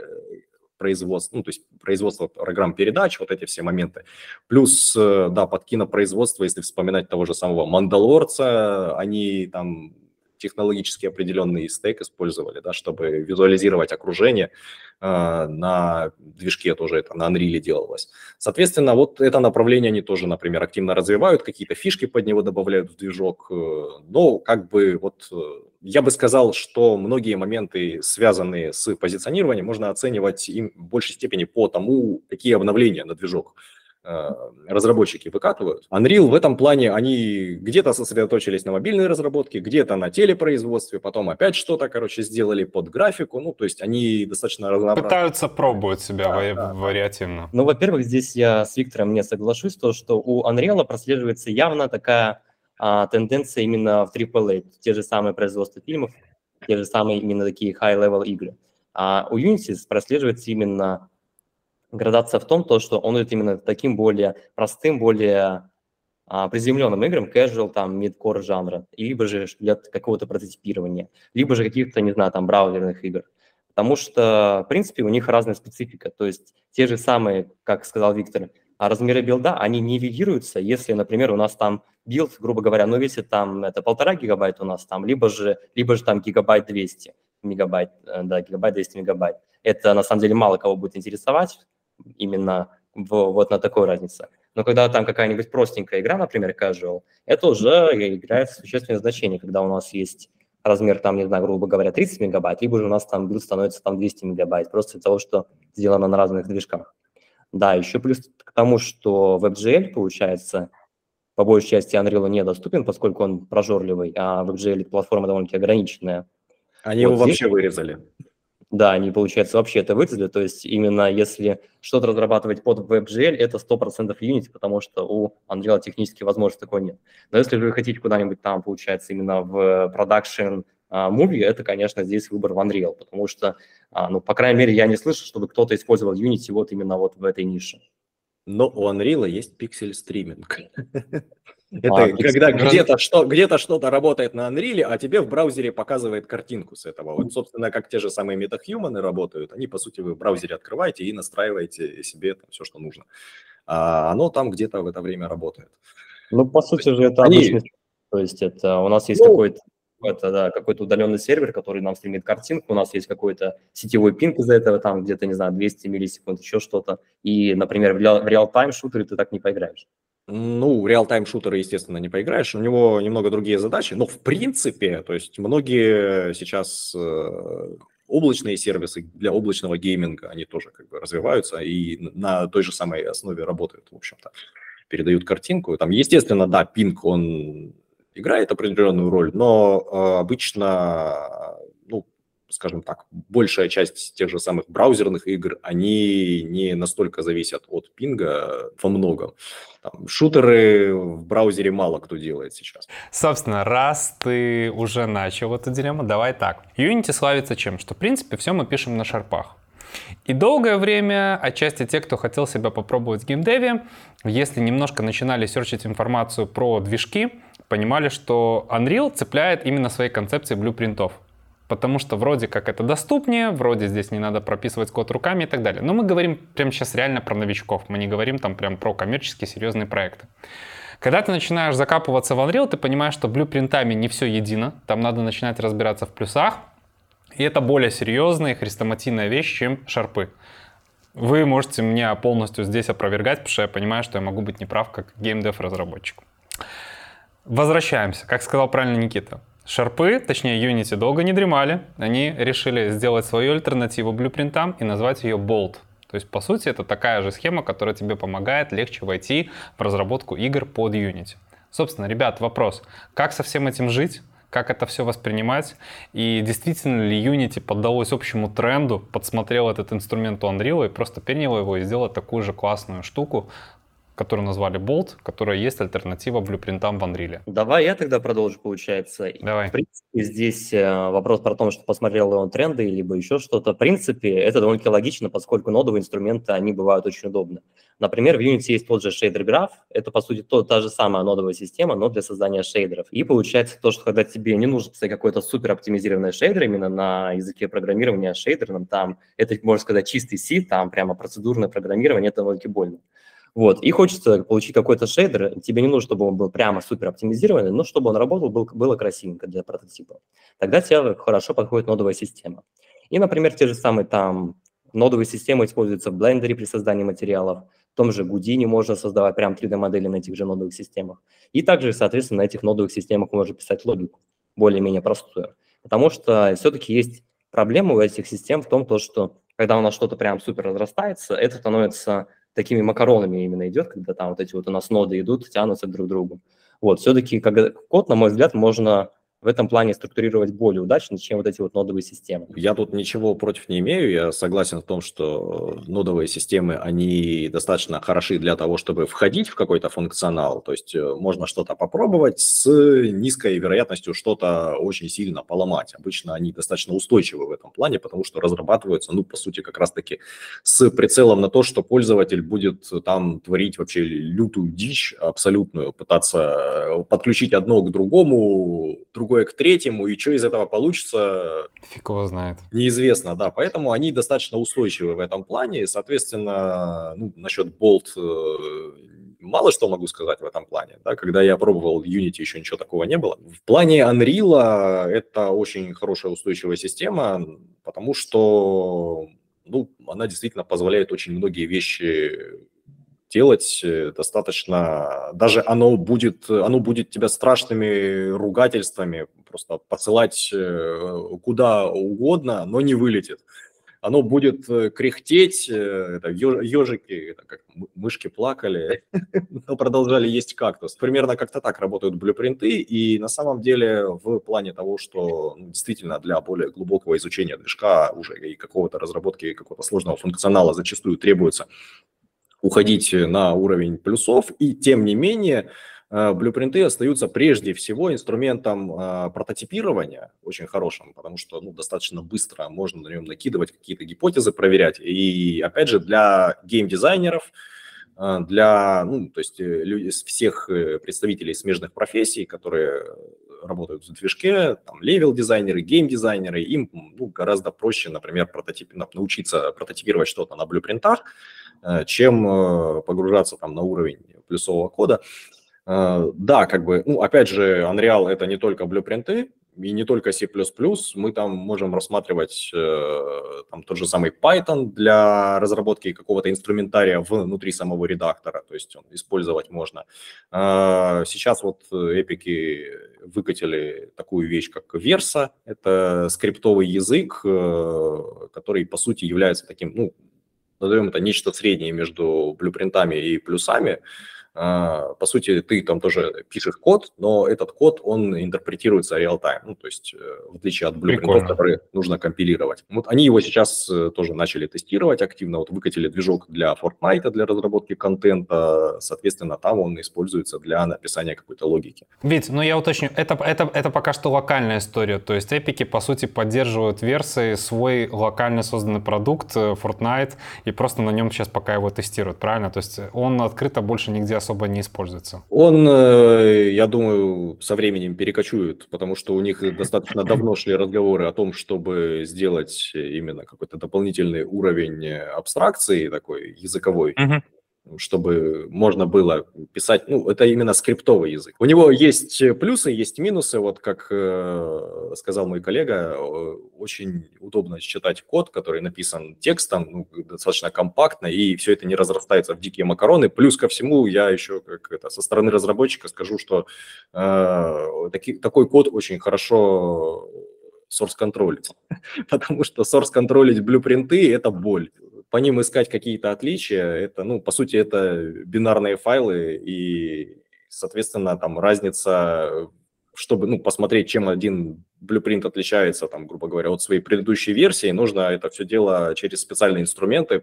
производство, ну, то есть производство программ передач, вот эти все моменты. Плюс, э, да, под кинопроизводство, если вспоминать того же самого «Мандалорца», они там технологически определенный стейк использовали, да, чтобы визуализировать окружение э, на движке тоже это на Unreal делалось. Соответственно, вот это направление они тоже, например, активно развивают, какие-то фишки под него добавляют в движок, э, но как бы вот э, я бы сказал, что многие моменты, связанные с позиционированием, можно оценивать им в большей степени по тому, какие обновления на движок разработчики выкатывают. Unreal в этом плане, они где-то сосредоточились на мобильной разработке, где-то на телепроизводстве, потом опять что-то, короче, сделали под графику, ну, то есть они достаточно разнообразны. Пытаются пробовать себя да, ва- да, вариативно. Ну, во-первых, здесь я с Виктором не соглашусь, то, что у Unreal прослеживается явно такая а, тенденция именно в AAA, те же самые производства фильмов, те же самые именно такие high-level игры. А у Unity прослеживается именно градация в том, то, что он идет именно таким более простым, более а, приземленным играм, casual, там, мидкор жанра, либо же для какого-то прототипирования, либо же каких-то, не знаю, там, браузерных игр. Потому что, в принципе, у них разная специфика. То есть те же самые, как сказал Виктор, а размеры билда, они нивелируются, если, например, у нас там билд, грубо говоря, ну, весит там, это полтора гигабайта у нас там, либо же, либо же там гигабайт 200 мегабайт, э, да, гигабайт 200 мегабайт. Это, на самом деле, мало кого будет интересовать, именно в, вот на такой разнице. Но когда там какая-нибудь простенькая игра, например, casual, это уже играет существенное значение, когда у нас есть размер, там, не знаю, грубо говоря, 30 мегабайт, либо же у нас там билд становится там 200 мегабайт, просто из-за того, что сделано на разных движках. Да, еще плюс к тому, что WebGL, получается, по большей части Unreal недоступен, поскольку он прожорливый, а WebGL платформа довольно-таки ограниченная. Они вот его здесь... вообще вырезали. Да, они, получается, вообще это вырезали. То есть именно если что-то разрабатывать под WebGL, это 100% Unity, потому что у Unreal технически возможности такой нет. Но если вы хотите куда-нибудь там, получается, именно в продакшн movie, это, конечно, здесь выбор в Unreal, потому что, а, ну, по крайней мере, я не слышу, чтобы кто-то использовал Unity вот именно вот в этой нише. Но у Unreal есть пиксель стриминг. Это а, когда где-то что, где-то что-то работает на Unreal, а тебе в браузере показывает картинку с этого. Вот, собственно, как те же самые MetaHuman работают, они, по сути, вы в браузере открываете и настраиваете себе там все, что нужно. А оно там где-то в это время работает. Ну, по сути же, это они... обычный... То есть это у нас есть ну, какой-то это, да, какой-то удаленный сервер, который нам стримит картинку, у нас есть какой-то сетевой пинг из-за этого, там где-то, не знаю, 200 миллисекунд, еще что-то. И, например, в реал-тайм шутере ты так не поиграешь. Ну, реал-тайм шутеры, естественно, не поиграешь. У него немного другие задачи, но в принципе, то есть многие сейчас э, облачные сервисы для облачного гейминга, они тоже как бы развиваются и на той же самой основе работают, в общем-то. передают картинку. Там, естественно, да, пинг, он играет определенную роль, но э, обычно скажем так, большая часть тех же самых браузерных игр, они не настолько зависят от пинга во многом. Там, шутеры в браузере мало кто делает сейчас. Собственно, раз ты уже начал эту дилемму, давай так. Unity славится чем? Что, в принципе, все мы пишем на шарпах. И долгое время отчасти те, кто хотел себя попробовать в геймдеве, если немножко начинали серчить информацию про движки, понимали, что Unreal цепляет именно своей концепцией блюпринтов потому что вроде как это доступнее, вроде здесь не надо прописывать код руками и так далее. Но мы говорим прямо сейчас реально про новичков, мы не говорим там прям про коммерческие серьезные проекты. Когда ты начинаешь закапываться в Unreal, ты понимаешь, что блюпринтами не все едино, там надо начинать разбираться в плюсах, и это более серьезная и хрестоматийная вещь, чем шарпы. Вы можете меня полностью здесь опровергать, потому что я понимаю, что я могу быть неправ как геймдев-разработчик. Возвращаемся. Как сказал правильно Никита, Шарпы, точнее Unity, долго не дремали. Они решили сделать свою альтернативу блюпринтам и назвать ее Bolt. То есть, по сути, это такая же схема, которая тебе помогает легче войти в разработку игр под Unity. Собственно, ребят, вопрос, как со всем этим жить? как это все воспринимать, и действительно ли Unity поддалось общему тренду, подсмотрел этот инструмент у Unreal и просто перенял его и сделал такую же классную штуку, которую назвали Bolt, которая есть альтернатива блюпринтам в Unreal. Давай я тогда продолжу, получается. Давай. В принципе, здесь э, вопрос про то, что посмотрел ли он тренды, либо еще что-то. В принципе, это довольно-таки логично, поскольку нодовые инструменты, они бывают очень удобны. Например, в Unity есть тот же шейдер граф, это, по сути, то, та же самая нодовая система, но для создания шейдеров. И получается то, что когда тебе не нужно писать какой-то супер оптимизированный шейдер именно на языке программирования шейдерном, там, это, можно сказать, чистый C, там прямо процедурное программирование, это довольно-таки больно. Вот, и хочется получить какой-то шейдер, тебе не нужно, чтобы он был прямо супер оптимизированный, но чтобы он работал, был, было красивенько для прототипа. Тогда тебе хорошо подходит нодовая система. И, например, те же самые там нодовые системы используются в Blender при создании материалов, в том же Houdini можно создавать прям 3D-модели на этих же нодовых системах. И также, соответственно, на этих нодовых системах можно писать логику, более-менее простую. Потому что все-таки есть проблема у этих систем в том, то, что когда у нас что-то прям супер разрастается, это становится такими макаронами именно идет, когда там вот эти вот у нас ноды идут, тянутся друг к другу. Вот, все-таки код, на мой взгляд, можно в этом плане структурировать более удачно, чем вот эти вот нодовые системы. Я тут ничего против не имею. Я согласен в том, что нодовые системы, они достаточно хороши для того, чтобы входить в какой-то функционал. То есть э, можно что-то попробовать с низкой вероятностью что-то очень сильно поломать. Обычно они достаточно устойчивы в этом плане, потому что разрабатываются, ну, по сути, как раз-таки с прицелом на то, что пользователь будет там творить вообще лютую дичь абсолютную, пытаться э, подключить одно к другому, другому другое к третьему, и что из этого получится... Фиг его знает. Неизвестно, да, поэтому они достаточно устойчивы в этом плане, и, соответственно, ну, насчет Bolt э, мало что могу сказать в этом плане. Да? Когда я пробовал Unity, еще ничего такого не было. В плане Unreal это очень хорошая устойчивая система, потому что ну, она действительно позволяет очень многие вещи делать э, достаточно, даже оно будет, оно будет тебя страшными ругательствами просто посылать э, куда угодно, но не вылетит. Оно будет э, кряхтеть, это ежики, это как мышки плакали, но продолжали есть кактус. Примерно как-то так работают блюпринты, и на самом деле в плане того, что ну, действительно для более глубокого изучения движка уже и какого-то разработки какого-то сложного функционала зачастую требуется уходить на уровень плюсов, и тем не менее э, блюпринты остаются прежде всего инструментом э, прототипирования, очень хорошим, потому что ну, достаточно быстро можно на нем накидывать какие-то гипотезы, проверять. И опять же, для геймдизайнеров, э, для ну, то есть люди, всех представителей смежных профессий, которые работают в движке, там, левел-дизайнеры, гейм-дизайнеры, им ну, гораздо проще, например, прототип, научиться прототипировать что-то на блюпринтах, Э, чем э, погружаться там на уровень плюсового кода. Э, да, как бы, ну, опять же, Unreal это не только блюпринты, и не только C++, мы там можем рассматривать там тот же самый Python для разработки какого-то инструментария внутри самого редактора, то есть он использовать можно. Сейчас вот эпики выкатили такую вещь, как Versa, это скриптовый язык, который, по сути, является таким, ну, назовем это нечто среднее между блюпринтами и плюсами, по сути, ты там тоже пишешь код, но этот код, он интерпретируется реал-тайм, ну, то есть э, в отличие от блюпринтов, которые нужно компилировать. Вот они его сейчас э, тоже начали тестировать активно, вот выкатили движок для Fortnite, для разработки контента, соответственно, там он используется для написания какой-то логики. Ведь, ну я уточню, это, это, это пока что локальная история, то есть эпики, по сути, поддерживают версии свой локально созданный продукт э, Fortnite, и просто на нем сейчас пока его тестируют, правильно? То есть он открыто больше нигде особо не используется? Он, э, я думаю, со временем перекочует, потому что у них достаточно давно шли разговоры о том, чтобы сделать именно какой-то дополнительный уровень абстракции такой языковой. Uh-huh чтобы можно было писать, ну, это именно скриптовый язык. У него есть плюсы, есть минусы, вот как э, сказал мой коллега, очень удобно читать код, который написан текстом, ну, достаточно компактно, и все это не разрастается в дикие макароны. Плюс ко всему, я еще как это, со стороны разработчика скажу, что э, таки, такой код очень хорошо source контролить, потому что source контролить блюпринты – это боль по ним искать какие-то отличия, это, ну, по сути, это бинарные файлы, и, соответственно, там разница, чтобы, ну, посмотреть, чем один блюпринт отличается, там, грубо говоря, от своей предыдущей версии, нужно это все дело через специальные инструменты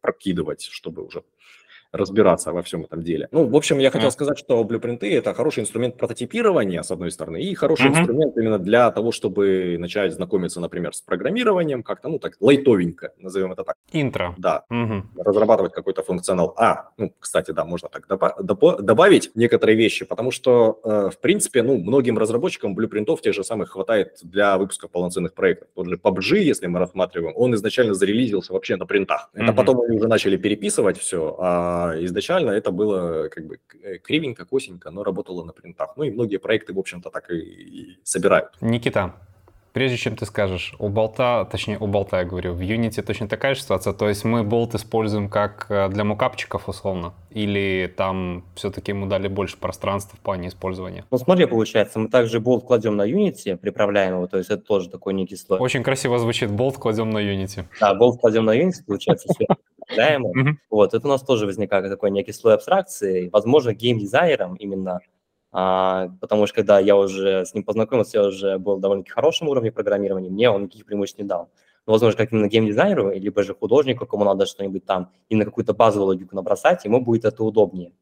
прокидывать, чтобы уже разбираться во всем этом деле. Ну, в общем, я хотел сказать, что блюпринты – это хороший инструмент прототипирования, с одной стороны, и хороший uh-huh. инструмент именно для того, чтобы начать знакомиться, например, с программированием, как-то, ну, так, лайтовенько, назовем это так. Интро. Да. Uh-huh. Разрабатывать какой-то функционал. А, ну, кстати, да, можно так доп- добавить некоторые вещи, потому что, э, в принципе, ну, многим разработчикам блюпринтов тех же самых хватает для выпуска полноценных проектов. Тот же PUBG, если мы рассматриваем, он изначально зарелизился вообще на принтах. Это uh-huh. потом они уже начали переписывать все, а изначально это было как бы э, кривенько, косенько, но работало на принтах. Ну и многие проекты, в общем-то, так и, и собирают. Никита, прежде чем ты скажешь, у болта, точнее у болта я говорю, в Unity точно такая же ситуация, то есть мы болт используем как э, для мукапчиков условно, или там все-таки ему дали больше пространства в плане использования? Ну смотри, получается, мы также болт кладем на Unity, приправляем его, то есть это тоже такой некий слой. Очень красиво звучит, болт кладем на Unity. Да, болт кладем на Unity, получается, управляемо. Mm-hmm. Вот, это у нас тоже возникает такой некий слой абстракции. Возможно, геймдизайнером именно, а, потому что когда я уже с ним познакомился, я уже был довольно-таки хорошем уровне программирования, мне он никаких преимуществ не дал. Но, возможно, как именно геймдизайнеру, либо же художнику, кому надо что-нибудь там, именно какую-то базовую логику набросать, ему будет это удобнее.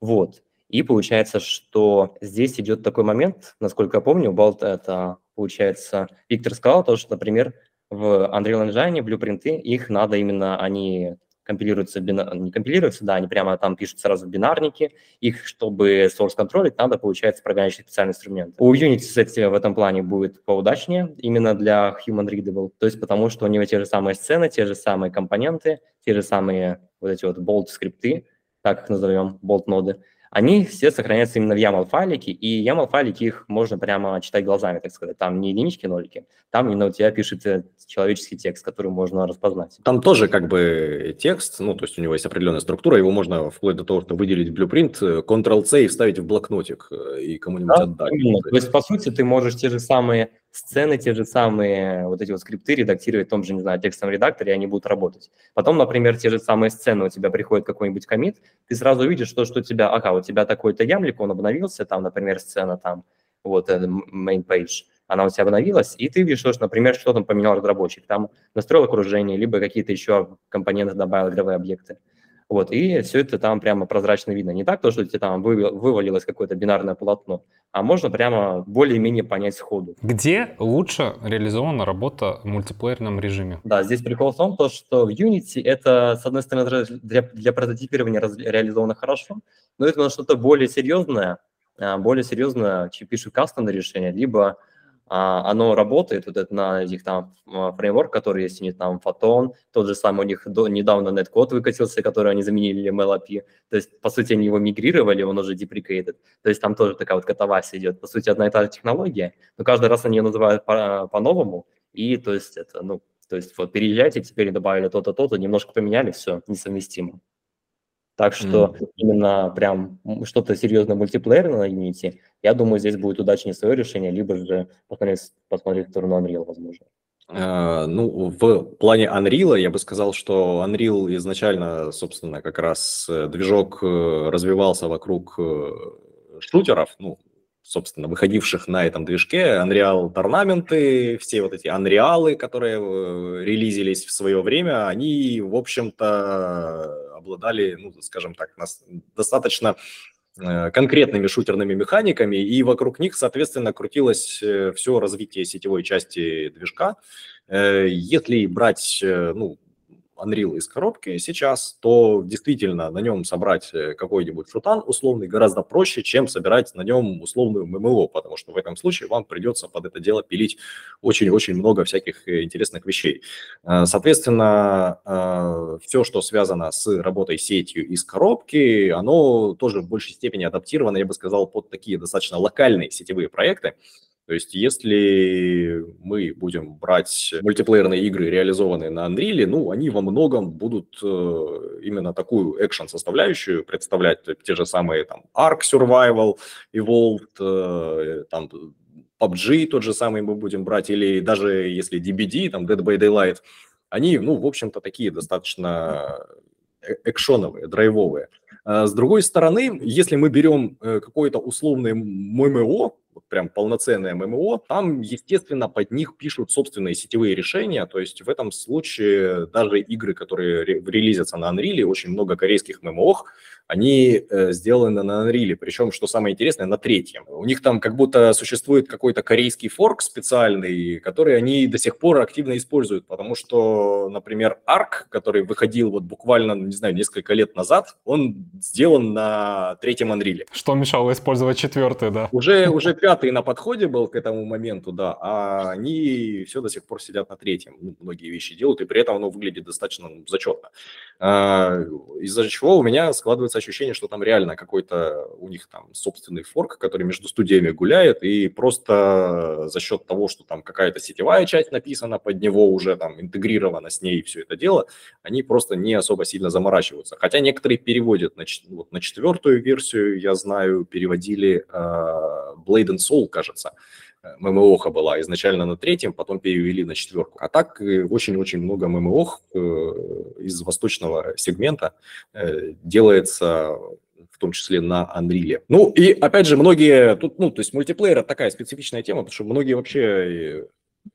Вот. И получается, что здесь идет такой момент, насколько я помню, Болт это, получается, Виктор сказал то, что, например, в Unreal Engine блюпринты, их надо именно, они компилируются, не компилируются, да, они прямо там пишут сразу в бинарнике, их, чтобы source контролить, надо, получается, прогонять специальный инструмент. У Unity, кстати, в этом плане будет поудачнее, именно для human readable, то есть потому что у него те же самые сцены, те же самые компоненты, те же самые вот эти вот bolt скрипты, так их назовем, bolt ноды, они все сохраняются именно в YAML-файлике, и YAML-файлики их можно прямо читать глазами, так сказать. Там не единички, нолики, там именно у тебя пишется человеческий текст, который можно распознать. Там тоже как бы текст, ну, то есть у него есть определенная структура, его можно вплоть до того, что выделить блюпринт, Ctrl-C и вставить в блокнотик э, и кому-нибудь да, отдать. Именно. То есть, по сути, ты можешь те же самые сцены, те же самые вот эти вот скрипты редактировать в том же, не знаю, текстовом редакторе, они будут работать. Потом, например, те же самые сцены, у тебя приходит какой-нибудь комит, ты сразу видишь, что, что у тебя, ага, у тебя такой-то ямлик, он обновился, там, например, сцена там, вот, э, main page, она у тебя обновилась, и ты видишь, что, например, что там поменял разработчик, там настроил окружение, либо какие-то еще компоненты добавил, игровые объекты. Вот, и все это там прямо прозрачно видно. Не так, то, что тебе там вывалилось какое-то бинарное полотно, а можно прямо более-менее понять сходу. Где лучше реализована работа в мультиплеерном режиме? Да, здесь прикол в том, то, что в Unity это, с одной стороны, для, для прототипирования реализовано хорошо, но это что-то более серьезное, а, более серьезное, чем пишут кастомное решение, либо оно работает, вот это на этих там а, фреймворк, который есть у них там Photon, тот же самый у них до, недавно Netcode выкатился, который они заменили MLAP, то есть, по сути, они его мигрировали, он уже deprecated, то есть там тоже такая вот катавасия идет, по сути, одна и та же технология, но каждый раз они ее называют по- по-новому, и то есть это, ну, то есть вот переезжайте, теперь добавили то-то, то-то, немножко поменяли, все, несовместимо. Так что mm. именно прям что-то серьезно мультиплеерное на Unity, я думаю, здесь будет удачнее свое решение, либо же посмотреть, посмотреть в сторону Unreal, возможно. Э, ну, в плане Unreal я бы сказал, что Unreal изначально, собственно, как раз э, движок э, развивался вокруг шутеров, ну, собственно, выходивших на этом движке, Unreal торнаменты, все вот эти Unreal, которые релизились в свое время, они, в общем-то, обладали, ну, скажем так, достаточно Э, конкретными шутерными механиками, и вокруг них, соответственно, крутилось э, все развитие сетевой части движка. Э, если брать ну, Unreal из коробки сейчас, то действительно на нем собрать э, какой-нибудь фрутан условный гораздо проще, чем собирать на нем условную ММО, потому что в этом случае вам придется под это дело пилить очень-очень много всяких э, интересных вещей. Э, соответственно, все, что связано с работой сетью из коробки, оно тоже в большей степени адаптировано, я бы сказал, под такие достаточно локальные сетевые проекты. То есть если мы будем брать мультиплеерные игры, реализованные на Unreal, ну, они во многом будут э, именно такую экшен-составляющую представлять, те же самые там Ark Survival, Evolved, э, там PUBG тот же самый мы будем брать, или даже если DBD, там Dead by Daylight, они, ну, в общем-то, такие достаточно э, экшоновые, драйвовые. А с другой стороны, если мы берем какой-то условный ММО, прям полноценное ММО, там, естественно, под них пишут собственные сетевые решения, то есть в этом случае даже игры, которые релизятся на Unreal, очень много корейских ММО, они э, сделаны на Unreal, причем, что самое интересное, на третьем. У них там как будто существует какой-то корейский форк специальный, который они до сих пор активно используют, потому что, например, Ark, который выходил вот буквально, не знаю, несколько лет назад, он сделан на третьем Unreal. Что мешало использовать четвертый, да? Уже, уже пятый на подходе был к этому моменту, да, а они все до сих пор сидят на третьем. Ну, многие вещи делают, и при этом оно выглядит достаточно ну, зачетно. А, из-за чего у меня складывается ощущение, что там реально какой-то у них там собственный форк, который между студиями гуляет, и просто за счет того, что там какая-то сетевая часть написана под него, уже там интегрирована с ней все это дело, они просто не особо сильно заморачиваются. Хотя некоторые переводят на, вот, на четвертую версию, я знаю, переводили uh, Blade and Soul, кажется, ММОха была изначально на третьем, потом перевели на четверку. А так э, очень-очень много ММОх э, из восточного сегмента э, делается в том числе на Unreal. Ну и опять же, многие тут, ну, то есть мультиплеер это такая специфичная тема, потому что многие вообще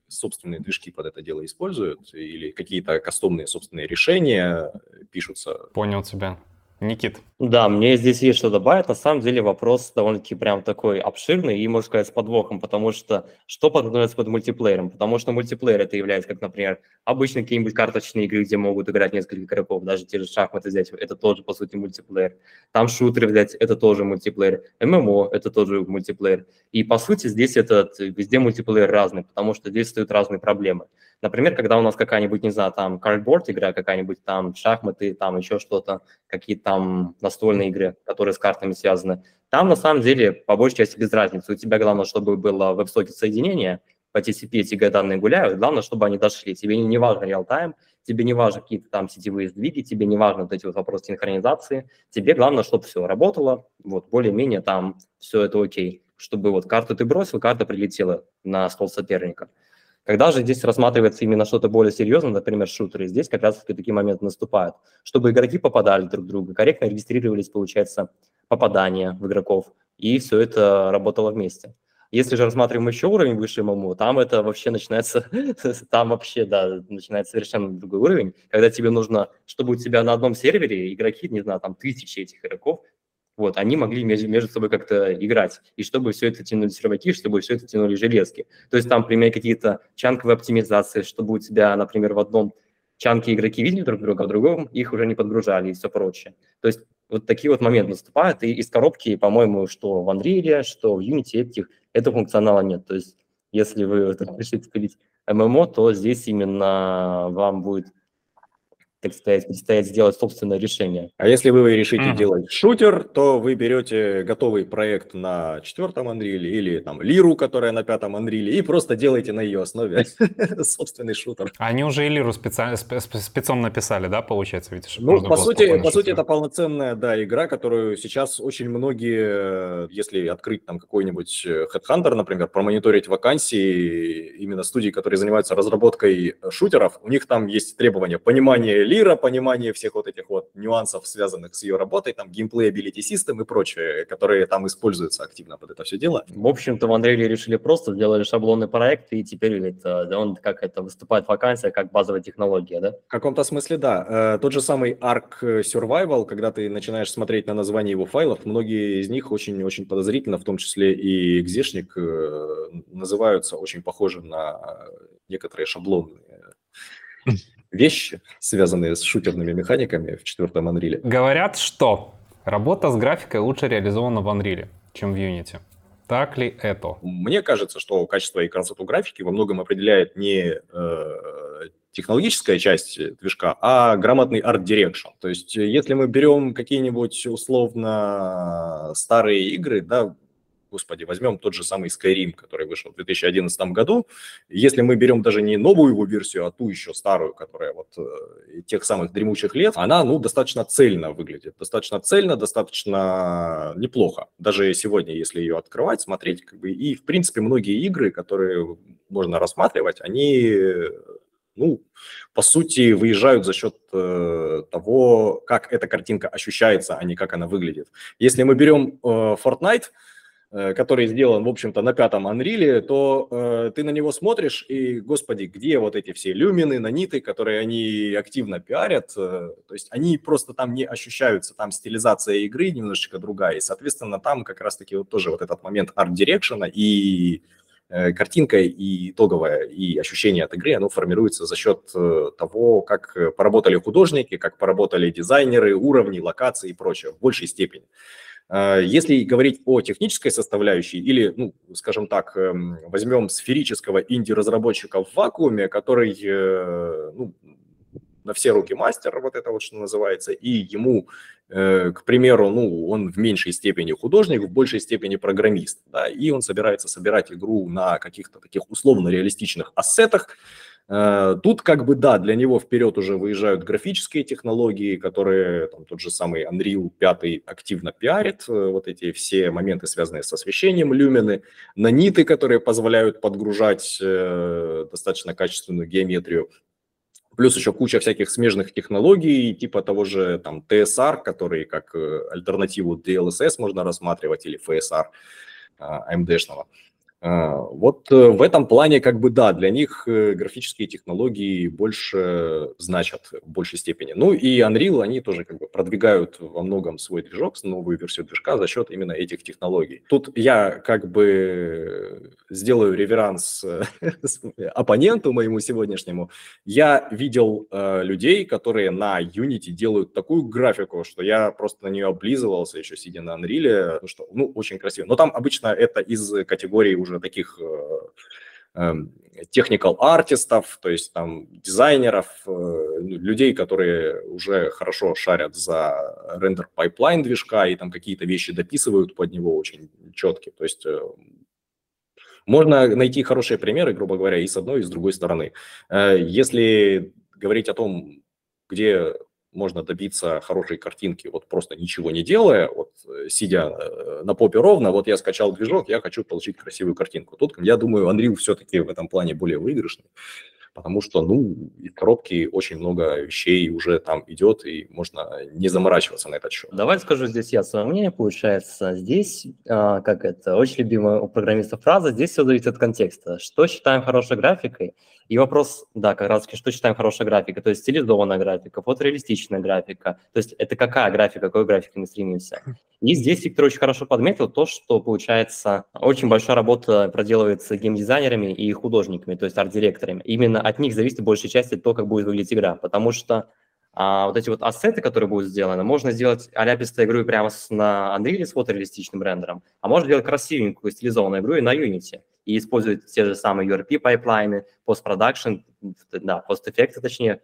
собственные движки под это дело используют или какие-то кастомные собственные решения пишутся. Понял тебя. Никит. Да, мне здесь есть что добавить. На самом деле вопрос довольно-таки прям такой обширный и, можно сказать, с подвохом, потому что что подразумевается под мультиплеером? Потому что мультиплеер это является, как, например, обычные какие-нибудь карточные игры, где могут играть несколько игроков, даже те же шахматы взять, это тоже, по сути, мультиплеер. Там шутеры взять, это тоже мультиплеер. ММО – это тоже мультиплеер. И, по сути, здесь этот, везде мультиплеер разный, потому что здесь стоят разные проблемы. Например, когда у нас какая-нибудь, не знаю, там, cardboard игра какая-нибудь, там, шахматы, там, еще что-то, какие-то там настольные игры, которые с картами связаны, там, на самом деле, по большей части без разницы. У тебя главное, чтобы было веб-сокет соединение, по TCP эти данные гуляют, главное, чтобы они дошли. Тебе не, не важно реал-тайм, тебе не важно какие-то там сетевые сдвиги, тебе не важно вот эти вот вопросы синхронизации, тебе главное, чтобы все работало, вот более-менее там все это окей, чтобы вот карту ты бросил, карта прилетела на стол соперника. Когда же здесь рассматривается именно что-то более серьезное, например, шутеры, здесь как раз такие моменты наступают, чтобы игроки попадали друг в друга, корректно регистрировались, получается, попадания в игроков, и все это работало вместе. Если же рассматриваем еще уровень выше ММО, там это вообще начинается, там вообще, да, начинается совершенно другой уровень, когда тебе нужно, чтобы у тебя на одном сервере игроки, не знаю, там тысячи этих игроков, вот, они могли между, между собой как-то играть, и чтобы все это тянули серваки, чтобы все это тянули железки. То есть там, например, какие-то чанковые оптимизации, чтобы у тебя, например, в одном чанке игроки видели друг друга, а в другом их уже не подгружали и все прочее. То есть вот такие вот моменты наступают, и из коробки, по-моему, что в Unreal, что в Unity этих, этого функционала нет. То есть если вы решите пилить ММО, то здесь именно вам будет предстоит, предстоит сделать собственное решение. А если вы решите mm-hmm. делать шутер, то вы берете готовый проект на четвертом Unreal или там Лиру, которая на пятом Unreal, и просто делаете на ее основе собственный шутер. Они уже и Лиру спецом написали, да, получается? Ведь, ну, по сути, по сути, это полноценная, да, игра, которую сейчас очень многие, если открыть там какой-нибудь э, Headhunter, например, промониторить вакансии именно студии, которые занимаются разработкой шутеров, у них там есть требования понимания Лира, понимание всех вот этих вот нюансов, связанных с ее работой, там геймплей, ability system и прочее, которые там используются активно под это все дело. В общем-то, в Unreal решили просто, сделали шаблонный проект, и теперь это, да, он как это выступает вакансия, как базовая технология, да? В каком-то смысле, да. Э, тот же самый Arc Survival, когда ты начинаешь смотреть на название его файлов, многие из них очень-очень подозрительно, в том числе и экзешник, э, называются очень похожи на некоторые шаблонные вещи, связанные с шутерными механиками в четвертом Unreal. Говорят, что работа с графикой лучше реализована в Unreal, чем в Unity. Так ли это? Мне кажется, что качество и красоту графики во многом определяет не э, технологическая часть движка, а грамотный art direction. То есть если мы берем какие-нибудь условно старые игры, да, господи, возьмем тот же самый Skyrim, который вышел в 2011 году. Если мы берем даже не новую его версию, а ту еще старую, которая вот э, тех самых дремучих лет, она, ну, достаточно цельно выглядит. Достаточно цельно, достаточно неплохо. Даже сегодня, если ее открывать, смотреть, как бы, и, в принципе, многие игры, которые можно рассматривать, они ну, по сути, выезжают за счет э, того, как эта картинка ощущается, а не как она выглядит. Если мы берем э, Fortnite, который сделан, в общем-то, на пятом Unreal, то э, ты на него смотришь и, господи, где вот эти все люмины, наниты, которые они активно пиарят, э, то есть они просто там не ощущаются, там стилизация игры немножечко другая, и, соответственно, там как раз-таки вот тоже вот этот момент арт-дирекшена и э, картинка и итоговое, и ощущение от игры, оно формируется за счет э, того, как поработали художники, как поработали дизайнеры, уровни, локации и прочее в большей степени. А, если говорить о технической составляющей или, ну, скажем так, эм, возьмем сферического инди-разработчика в вакууме, который э, ну, на все руки мастер, вот это вот что называется, и ему, э, к примеру, ну, он в меньшей степени художник, в большей степени программист, да, и он собирается собирать игру на каких-то таких условно реалистичных ассетах, Э, тут как бы, да, для него вперед уже выезжают графические технологии, которые там, тот же самый Unreal 5 активно пиарит, э, вот эти все моменты, связанные с освещением, люмины, наниты, которые позволяют подгружать э, достаточно качественную геометрию. Плюс еще куча всяких смежных технологий, типа того же там TSR, который как альтернативу DLSS можно рассматривать, или FSR AMD-шного. Uh, а, вот э, в этом плане, как бы, да, для них э, графические технологии больше значат в большей степени. Ну и Unreal, они тоже как бы продвигают во многом свой движок, новую версию движка за счет именно этих технологий. Тут я как бы сделаю реверанс э, оппоненту моему сегодняшнему. Я видел э, людей, которые на Unity делают такую графику, что я просто на нее облизывался, еще сидя на Unreal, что, ну, очень красиво. Но там обычно это из категории уже уже таких э, эм, то есть там дизайнеров, э, людей, которые уже хорошо шарят за render pipeline движка и там какие-то вещи дописывают под него очень четкие. То есть э, можно найти хорошие примеры, грубо говоря, и с одной, и с другой стороны. Если говорить о том, где можно добиться хорошей картинки, вот просто ничего не делая, вот э, сидя э, на попе ровно, вот я скачал движок, я хочу получить красивую картинку. Тут, я думаю, Unreal все-таки в этом плане более выигрышный, потому что, ну, из коробки очень много вещей уже там идет, и можно не заморачиваться на этот счет. Давай скажу здесь я свое мнение, получается. Здесь, а, как это, очень любимая у программистов фраза, здесь все зависит от контекста. Что считаем хорошей графикой, и вопрос, да, как раз таки, что считаем хорошей графикой, то есть стилизованная графика, фотореалистичная графика, то есть это какая графика, какой графикой мы стремимся. И здесь Виктор очень хорошо подметил то, что, получается, очень большая работа проделывается геймдизайнерами и художниками, то есть арт-директорами. Именно от них зависит большая часть то, как будет выглядеть игра, потому что а вот эти вот ассеты, которые будут сделаны, можно сделать аляпистую игру прямо с, на Unreal с фотореалистичным рендером, а можно сделать красивенькую стилизованную игру и на Unity и использовать те же самые URP pipeline ы, постпродакшн, да, постэффекты точнее,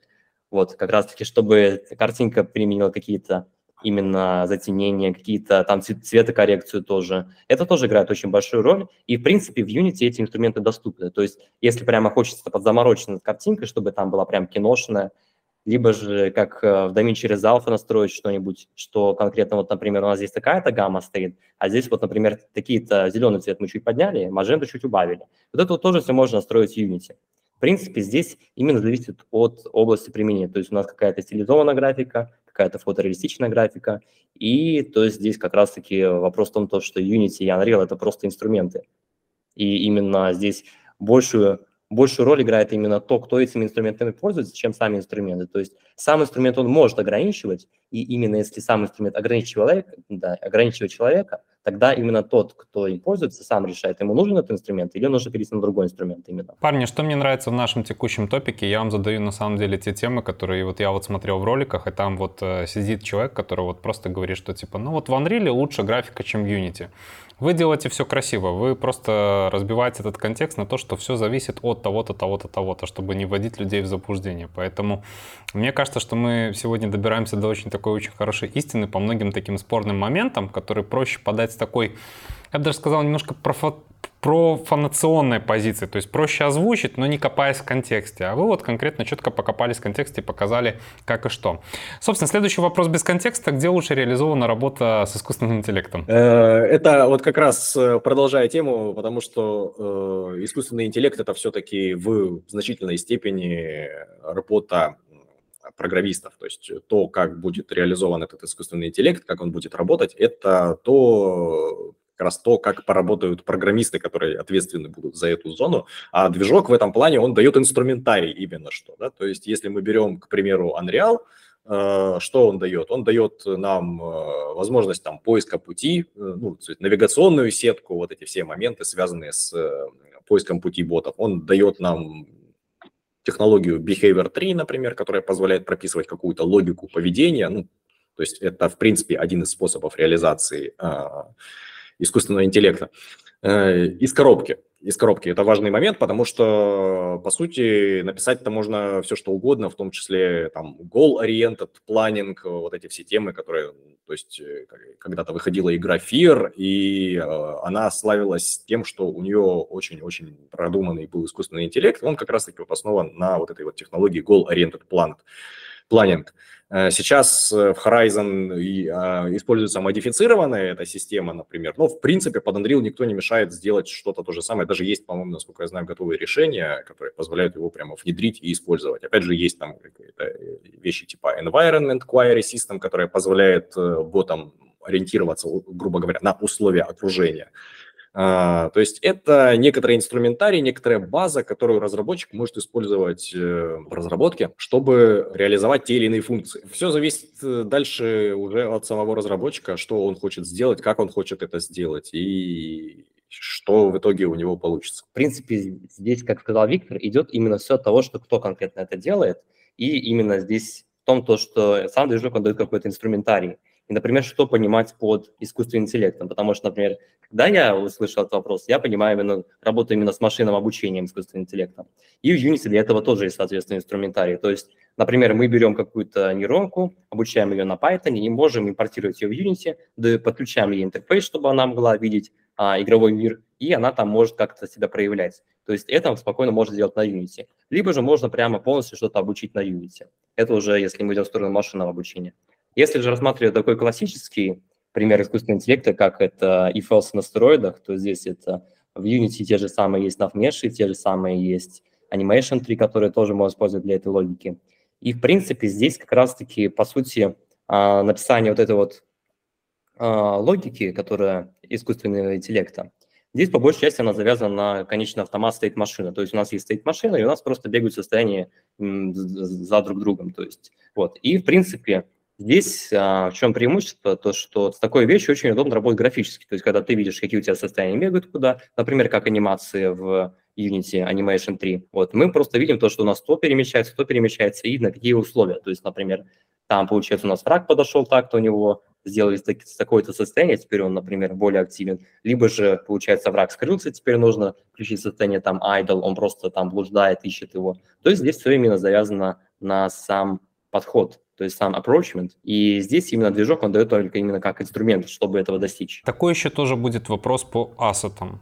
Вот, как раз-таки, чтобы картинка применила какие-то именно затемнение, какие-то там цветокоррекцию тоже. Это тоже играет очень большую роль. И, в принципе, в Unity эти инструменты доступны. То есть, если прямо хочется подзаморочить над картинкой, чтобы там была прям киношная, либо же как э, в DaVinci Resolve настроить что-нибудь, что конкретно, вот, например, у нас здесь такая-то гамма стоит, а здесь вот, например, такие-то зеленый цвет мы чуть подняли, магенту чуть убавили. Вот это вот тоже все можно настроить в Unity. В принципе, здесь именно зависит от области применения. То есть у нас какая-то стилизованная графика, какая-то фотореалистичная графика. И то есть здесь как раз-таки вопрос в том, то, что Unity и Unreal – это просто инструменты. И именно здесь большую большую роль играет именно то, кто этими инструментами пользуется, чем сами инструменты. То есть сам инструмент он может ограничивать, и именно если сам инструмент ограничивает человека, да, ограничивает человека, тогда именно тот, кто им пользуется, сам решает, ему нужен этот инструмент или нужно перейти на другой инструмент именно. Парни, что мне нравится в нашем текущем топике, я вам задаю на самом деле те темы, которые вот я вот смотрел в роликах, и там вот э, сидит человек, который вот просто говорит, что типа, ну вот в Unreal лучше графика, чем в Unity. Вы делаете все красиво, вы просто разбиваете этот контекст на то, что все зависит от того-то, того-то, того-то, чтобы не вводить людей в заблуждение. Поэтому мне кажется, что мы сегодня добираемся до очень такой очень хорошей истины по многим таким спорным моментам, которые проще подать с такой, я бы даже сказал, немножко профо профанационной позиции, то есть проще озвучить, но не копаясь в контексте. А вы вот конкретно четко покопались в контексте и показали, как и что. Собственно, следующий вопрос без контекста. Где лучше реализована работа с искусственным интеллектом? Э, это вот как раз э, продолжая тему, потому что э, искусственный интеллект это все-таки в значительной степени работа программистов. То есть то, как будет реализован этот искусственный интеллект, как он будет работать, это то, как раз то, как поработают программисты, которые ответственны будут за эту зону. А движок в этом плане, он дает инструментарий именно что. Да? То есть если мы берем, к примеру, Unreal, э, что он дает? Он дает нам э, возможность там поиска пути, э, ну, навигационную сетку, вот эти все моменты, связанные с поиском пути ботов. Он дает нам технологию Behavior 3, например, которая позволяет прописывать какую-то логику поведения. Ну, то есть это, в принципе, один из способов реализации искусственного интеллекта э, из коробки. Из коробки. Это важный момент, потому что, по сути, написать-то можно все, что угодно, в том числе там goal-oriented planning, вот эти все темы, которые, то есть, э, когда-то выходила игра Fear, и э, она славилась тем, что у нее очень-очень продуманный был искусственный интеллект, он как раз-таки вот основан на вот этой вот технологии goal-oriented planning сейчас э, в Horizon а, используется модифицированная эта система, например. Но, в принципе, под Unreal никто не мешает сделать что-то то же самое. Даже есть, по-моему, насколько я знаю, готовые решения, которые позволяют его прямо внедрить и использовать. Опять же, есть там э, вещи типа Environment Query System, которая позволяет ботам ориентироваться, грубо говоря, на условия окружения. А, то есть это некоторый инструментарий, некоторая база, которую разработчик может использовать э, в разработке, чтобы реализовать те или иные функции. Все зависит э, дальше уже от самого разработчика, что он хочет сделать, как он хочет это сделать и что в итоге у него получится. В принципе, здесь, как сказал Виктор, идет именно все от того, что кто конкретно это делает, и именно здесь в том, то, что сам движок он дает какой-то инструментарий. И, например, что понимать под искусственным интеллектом? Потому что, например, когда я услышал этот вопрос, я понимаю именно работу именно с машинным обучением искусственным интеллектом. И в Unity для этого тоже есть соответственный инструментарий. То есть, например, мы берем какую-то нейронку, обучаем ее на Python и можем импортировать ее в Unity, да, подключаем ей интерфейс, чтобы она могла видеть а, игровой мир, и она там может как-то себя проявлять. То есть это спокойно можно сделать на Unity. Либо же можно прямо полностью что-то обучить на Unity. Это уже если мы идем в сторону машинного обучения. Если же рассматривать такой классический пример искусственного интеллекта, как это if-else на стероидах, то здесь это в Unity те же самые есть NavMesh, те же самые есть Animation 3, которые тоже можно использовать для этой логики. И, в принципе, здесь как раз-таки, по сути, а, написание вот этой вот а, логики, которая искусственного интеллекта, здесь по большей части она завязана на конечный автомат стоит машина. То есть у нас есть стоит машина, и у нас просто бегают состояние за друг другом. То есть, вот. И, в принципе, Здесь а, в чем преимущество? То, что с такой вещью очень удобно работать графически. То есть, когда ты видишь, какие у тебя состояния бегают куда, например, как анимации в Unity Animation 3, вот, мы просто видим то, что у нас то перемещается, то перемещается, и на какие условия. То есть, например, там, получается, у нас враг подошел так-то, у него сделали такое-то состояние, теперь он, например, более активен, либо же, получается, враг скрылся, теперь нужно включить состояние там idle, он просто там блуждает, ищет его. То есть здесь все именно завязано на сам подход, то есть сам approachment. И здесь именно движок он дает только именно как инструмент, чтобы этого достичь. Такой еще тоже будет вопрос по ассетам.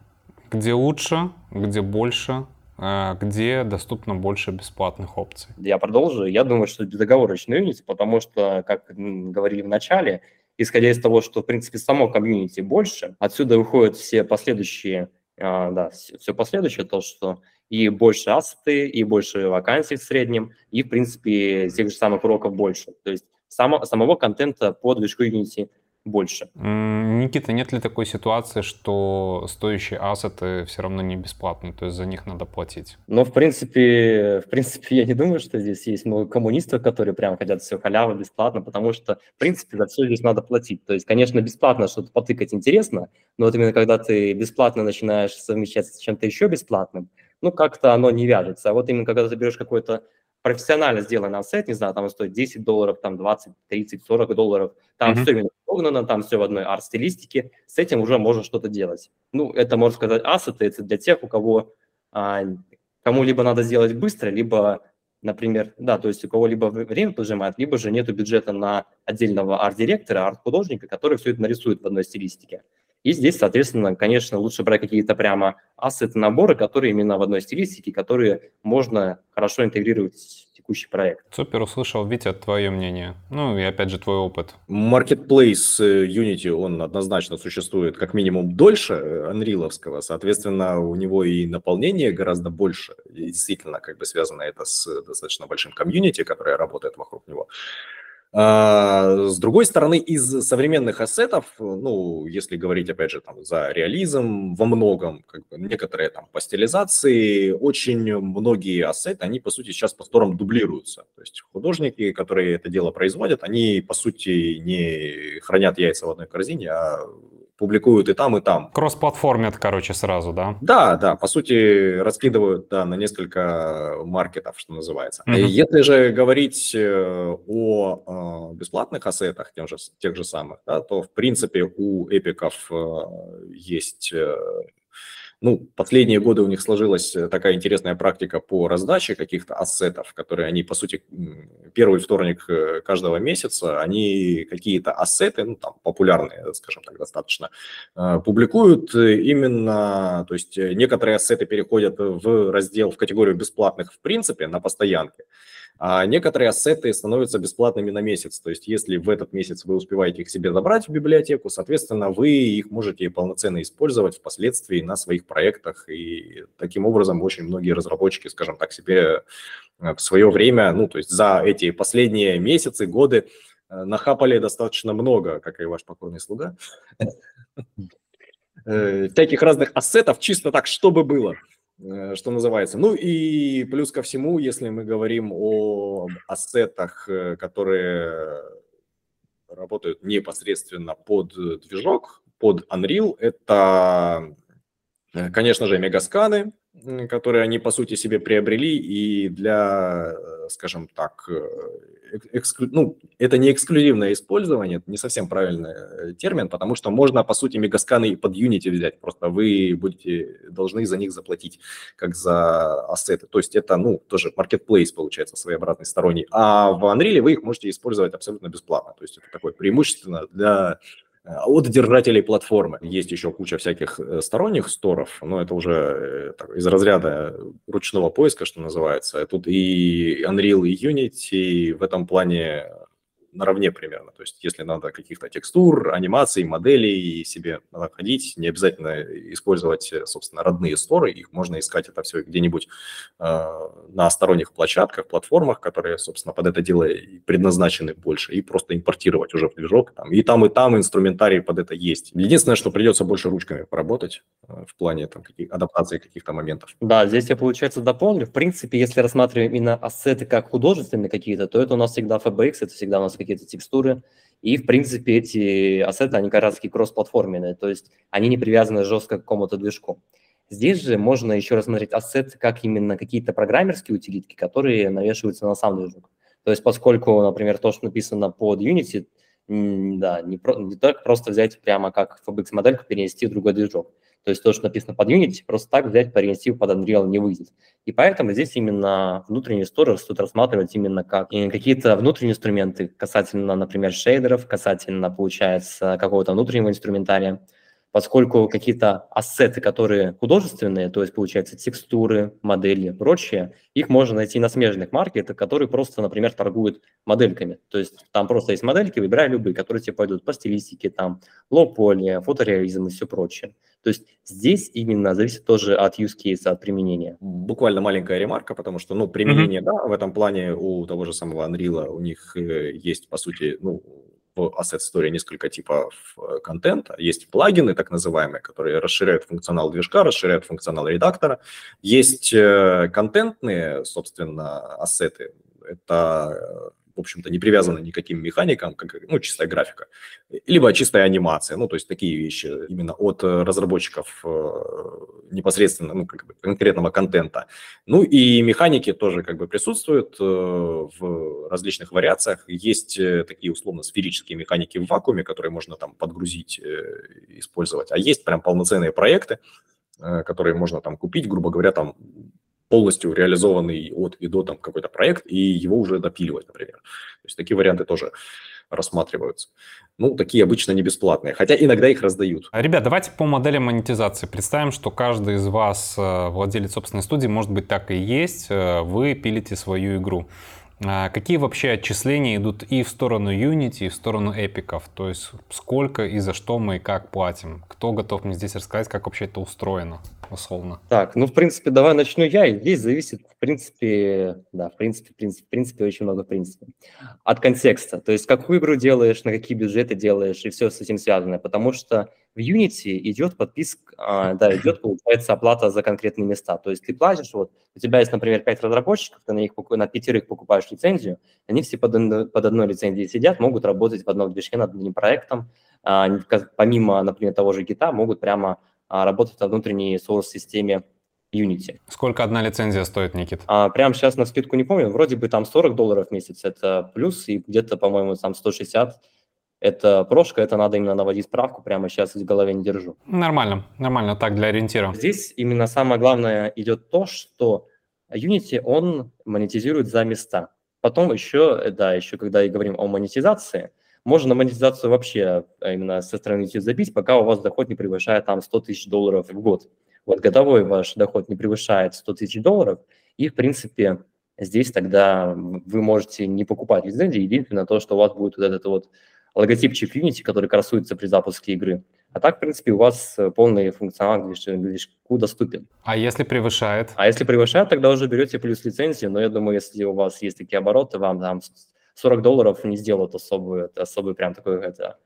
Где лучше, где больше, э, где доступно больше бесплатных опций. Я продолжу. Я думаю, что безоговорочно Unity, потому что, как говорили в начале, исходя из того, что, в принципе, само комьюнити больше, отсюда выходят все последующие, а, да, все последующее, то, что и больше ассеты, и больше вакансий в среднем, и, в принципе, тех же самых уроков больше. То есть само, самого контента по движку Unity больше. Никита, нет ли такой ситуации, что стоящие ассеты все равно не бесплатные, то есть за них надо платить? Ну, в принципе, в принципе, я не думаю, что здесь есть много коммунистов, которые прям хотят все халяво, бесплатно, потому что, в принципе, за все здесь надо платить. То есть, конечно, бесплатно что-то потыкать интересно, но вот именно когда ты бесплатно начинаешь совмещать с чем-то еще бесплатным, ну, как-то оно не вяжется. А вот именно когда ты берешь какой-то профессионально сделанный ассет, не знаю, там он стоит 10 долларов, там 20, 30, 40 долларов, там mm-hmm. все именно погнано, там все в одной арт-стилистике, с этим уже можно что-то делать. Ну, это, можно сказать, ассеты, это для тех, у кого а, кому либо надо сделать быстро, либо, например, да, то есть у кого либо время поджимает, либо же нету бюджета на отдельного арт-директора, арт-художника, который все это нарисует в одной стилистике. И здесь, соответственно, конечно, лучше брать какие-то прямо ассеты, наборы, которые именно в одной стилистике, которые можно хорошо интегрировать в текущий проект. Супер, услышал. Витя, твое мнение. Ну и опять же твой опыт. Marketplace э, Unity, он однозначно существует как минимум дольше Unreal, соответственно, у него и наполнение гораздо больше. И действительно, как бы связано это с достаточно большим комьюнити, которое работает вокруг него. А, с другой стороны, из современных ассетов, ну, если говорить, опять же, там, за реализм во многом, как бы, некоторые там по стилизации, очень многие ассеты, они, по сути, сейчас по сторам дублируются. То есть художники, которые это дело производят, они, по сути, не хранят яйца в одной корзине, а публикуют и там, и там. Кросс-платформят, короче, сразу, да? Да, да, по сути, раскидывают да, на несколько маркетов, что называется. Mm-hmm. Если же говорить э, о э, бесплатных ассетах, тем же, тех же самых, да, то, в принципе, у эпиков э, есть ну, последние годы у них сложилась э, такая интересная практика по раздаче каких-то ассетов, которые они, по сути, первый вторник э, каждого месяца, они какие-то ассеты, ну, там, популярные, скажем так, достаточно, э, публикуют именно, то есть некоторые ассеты переходят в раздел, в категорию бесплатных в принципе, на постоянке, а некоторые ассеты становятся бесплатными на месяц. То есть если в этот месяц вы успеваете их себе забрать в библиотеку, соответственно, вы их можете полноценно использовать впоследствии на своих проектах. И таким образом очень многие разработчики, скажем так, себе э, в свое время, ну, то есть за эти последние месяцы, годы э, нахапали достаточно много, как и ваш покорный слуга, э, всяких разных ассетов, чисто так, чтобы было. Э, что называется. Ну и плюс ко всему, если мы говорим о ассетах, э, которые работают непосредственно под движок, под Unreal, это, э, конечно же, мегасканы, которые они, по сути, себе приобрели и для, скажем так, эксклю... ну, это не эксклюзивное использование, это не совсем правильный э, термин, потому что можно, по сути, мегасканы и под Unity взять, просто вы будете должны за них заплатить, как за ассеты. То есть это, ну, тоже marketplace, получается, своеобразный, сторонний. А в Unreal вы их можете использовать абсолютно бесплатно. То есть это такое преимущественно для Э, от держателей платформы. Есть еще куча всяких э, сторонних сторов, но это уже э, из разряда ручного поиска, что называется. Тут и Unreal, и Unity в этом плане наравне примерно. То есть если надо каких-то текстур, анимаций, моделей себе находить, не обязательно использовать, собственно, родные сторы, их можно искать это все где-нибудь э, на сторонних площадках, платформах, которые, собственно, под это дело предназначены больше, и просто импортировать уже в движок. Там, и там, и там инструментарий под это есть. Единственное, что придется больше ручками поработать э, в плане там, каких, адаптации каких-то моментов. Да, здесь я, получается, дополню. В принципе, если рассматриваем именно ассеты как художественные какие-то, то это у нас всегда FBX, это всегда у нас какие-то текстуры. И, в принципе, эти ассеты, они как раз-таки кросс-платформенные, то есть они не привязаны жестко к какому-то движку. Здесь же можно еще рассмотреть ассеты как именно какие-то программерские утилитки, которые навешиваются на сам движок. То есть поскольку, например, то, что написано под Unity, да, не, про, не только просто взять прямо как FBX-модельку перенести в другой движок. То есть то, что написано под Unity, просто так взять, перенести под Unreal не выйдет. И поэтому здесь именно внутренний стор стоит рассматривать именно как какие-то внутренние инструменты касательно, например, шейдеров, касательно, получается, какого-то внутреннего инструментария поскольку какие-то ассеты, которые художественные, то есть, получается, текстуры, модели, прочее, их можно найти на смежных маркетах, которые просто, например, торгуют модельками. То есть там просто есть модельки, выбирай любые, которые тебе пойдут по стилистике, там, лоу-поли, фотореализм и все прочее. То есть здесь именно зависит тоже от use case, от применения. Буквально маленькая ремарка, потому что, ну, применение, mm-hmm. да, в этом плане у того же самого Unreal, у них э, есть, по сути, ну, в Asset Store несколько типов э, контента. Есть плагины, так называемые, которые расширяют функционал движка, расширяют функционал редактора. Есть э, контентные, собственно, ассеты. Это в общем-то, не привязаны никаким механикам, как, ну, чистая графика, либо чистая анимация, ну, то есть такие вещи именно от э, разработчиков э, непосредственно, ну, как бы конкретного контента. Ну, и механики тоже как бы присутствуют э, в различных вариациях. Есть такие условно сферические механики в вакууме, которые можно там подгрузить, использовать, а есть прям полноценные проекты, которые можно там купить, грубо говоря, там полностью реализованный от и до там какой-то проект, и его уже допиливать, например. То есть такие варианты тоже рассматриваются. Ну, такие обычно не бесплатные, хотя иногда их раздают. Ребят, давайте по модели монетизации. Представим, что каждый из вас э, владелец собственной студии, может быть, так и есть, э, вы пилите свою игру. А какие вообще отчисления идут и в сторону Unity, и в сторону эпиков? То есть сколько и за что мы и как платим? Кто готов мне здесь рассказать, как вообще это устроено, условно? Так, ну, в принципе, давай начну я. И здесь зависит, в принципе, да, в принципе, в принципе, в принципе, очень много в принципе. От контекста. То есть какую игру делаешь, на какие бюджеты делаешь, и все с этим связано. Потому что в Unity идет подписка, да, идет, получается, оплата за конкретные места. То есть ты платишь, вот, у тебя есть, например, пять разработчиков, ты на, них, на пятерых покупаешь лицензию, они все под, под одной лицензией сидят, могут работать в одном движке над одним проектом, а, помимо, например, того же гита, могут прямо а, работать на внутренней source-системе Unity. Сколько одна лицензия стоит, Никит? А, прямо сейчас на скидку не помню, вроде бы там 40 долларов в месяц, это плюс, и где-то, по-моему, там 160 это прошка, это надо именно наводить справку, прямо сейчас в голове не держу. Нормально, нормально, так, для ориентира. Здесь именно самое главное идет то, что Unity, он монетизирует за места. Потом еще, да, еще когда и говорим о монетизации, можно монетизацию вообще а, именно со стороны YouTube забить, пока у вас доход не превышает там 100 тысяч долларов в год. Вот годовой ваш доход не превышает 100 тысяч долларов, и, в принципе, здесь тогда вы можете не покупать лицензии, единственное то, что у вас будет вот этот вот логотипчик Unity, который красуется при запуске игры. А так, в принципе, у вас э, полный функционал движку доступен. А если превышает? А если превышает, тогда уже берете плюс лицензию, но я думаю, если у вас есть такие обороты, вам там 40 долларов не сделают особую, особый прям такой это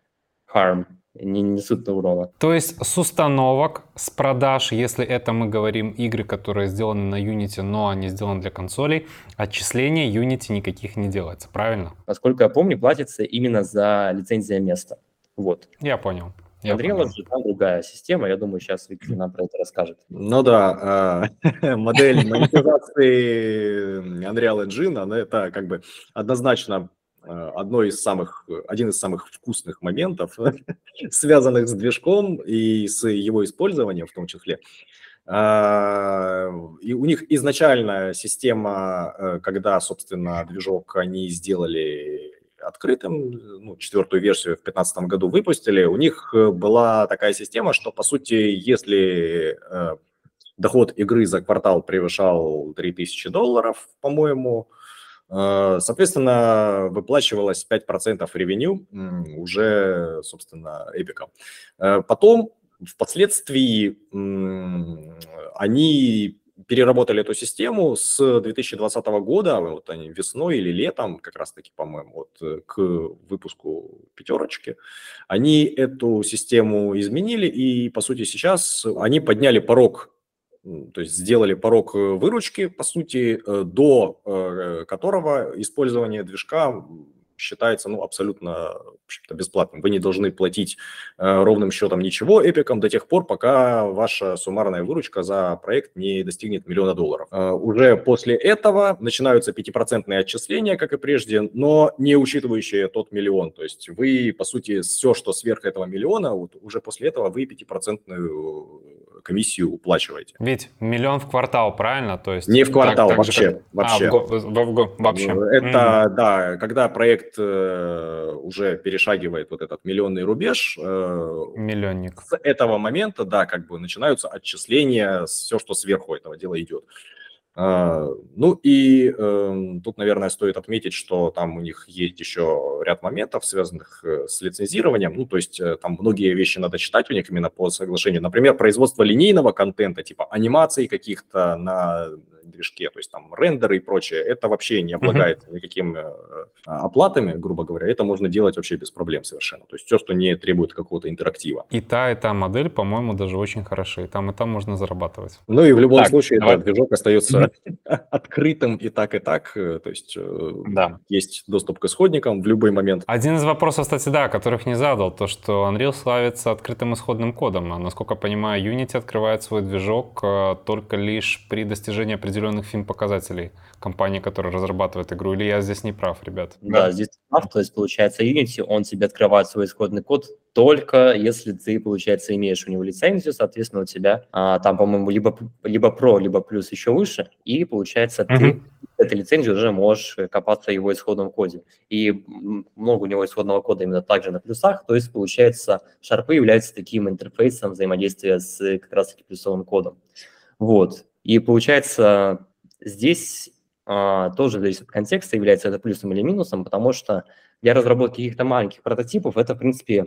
harm не несут урона. То есть с установок, с продаж, если это мы говорим игры, которые сделаны на Unity, но они сделаны для консолей, отчисления Unity никаких не делается, правильно? Насколько я помню, платится именно за лицензия места. Вот. Я понял. Unreal же там другая система, я думаю, сейчас Виктор нам про это расскажет. Ну да, а, модель монетизации Unreal Engine, она это как бы однозначно одно из самых, один из самых вкусных моментов, связанных с движком и с его использованием в том числе. А, и у них изначально система, э, когда, собственно, движок они сделали открытым, ну, четвертую версию в 2015 году выпустили, у них э, была такая система, что, по сути, если доход игры за квартал превышал 3000 долларов, по-моему, Э, соответственно, выплачивалось 5% ревеню уже, собственно, эпиком. Э, потом, впоследствии, они переработали эту систему с 2020 года, вот они весной или летом, как раз-таки, по-моему, вот э, к выпуску пятерочки, они эту систему изменили, и, по сути, сейчас они подняли порог то есть сделали порог выручки, по сути, до которого использование движка считается ну, абсолютно бесплатным. Вы не должны платить э, ровным счетом ничего эпикам до тех пор, пока ваша суммарная выручка за проект не достигнет миллиона долларов. Э, уже после этого начинаются 5% отчисления, как и прежде, но не учитывающие тот миллион. То есть вы, по сути, все, что сверх этого миллиона, вот уже после этого вы 5% комиссию уплачиваете. Ведь миллион в квартал, правильно? То есть не в квартал, так, вообще. Так, вообще. А, в, в, в, вообще. Это, mm. да, когда проект э, уже перешагивает вот этот миллионный рубеж. Э, Миллионник. С этого момента, да, как бы начинаются отчисления, все, что сверху этого дела идет. А, ну и э, тут, наверное, стоит отметить, что там у них есть еще ряд моментов, связанных э, с лицензированием. Ну, то есть там многие вещи надо читать у них именно по соглашению. Например, производство линейного контента, типа анимаций каких-то на движке, то есть там рендеры и прочее, это вообще не облагает uh-huh. никакими э, оплатами, грубо говоря, это можно делать вообще без проблем совершенно. То есть все, что не требует какого-то интерактива. И та, и та модель, по-моему, даже очень хороши. И там, и там можно зарабатывать. Ну и в любом так, случае, давай. да, движок остается открытым и так, и так. Э, то есть э, да. есть доступ к исходникам в любой момент. Один из вопросов, кстати, да, которых не задал, то, что Unreal славится открытым исходным кодом. А насколько я понимаю, Unity открывает свой движок только лишь при достижении определенного определенных фин-показателей компании, которая разрабатывает игру, или я здесь не прав, ребят? Да, да, здесь прав, то есть получается Unity, он тебе открывает свой исходный код только если ты, получается, имеешь у него лицензию, соответственно, у тебя а, там, по-моему, либо, либо Pro, либо плюс еще выше, и, получается, uh-huh. ты этой лицензии уже можешь копаться в его исходном коде. И много у него исходного кода именно также на плюсах, то есть, получается, шарпы являются таким интерфейсом взаимодействия с как раз-таки плюсовым кодом. Вот. И получается, здесь а, тоже зависит от контекста, является это плюсом или минусом, потому что для разработки каких-то маленьких прототипов это, в принципе,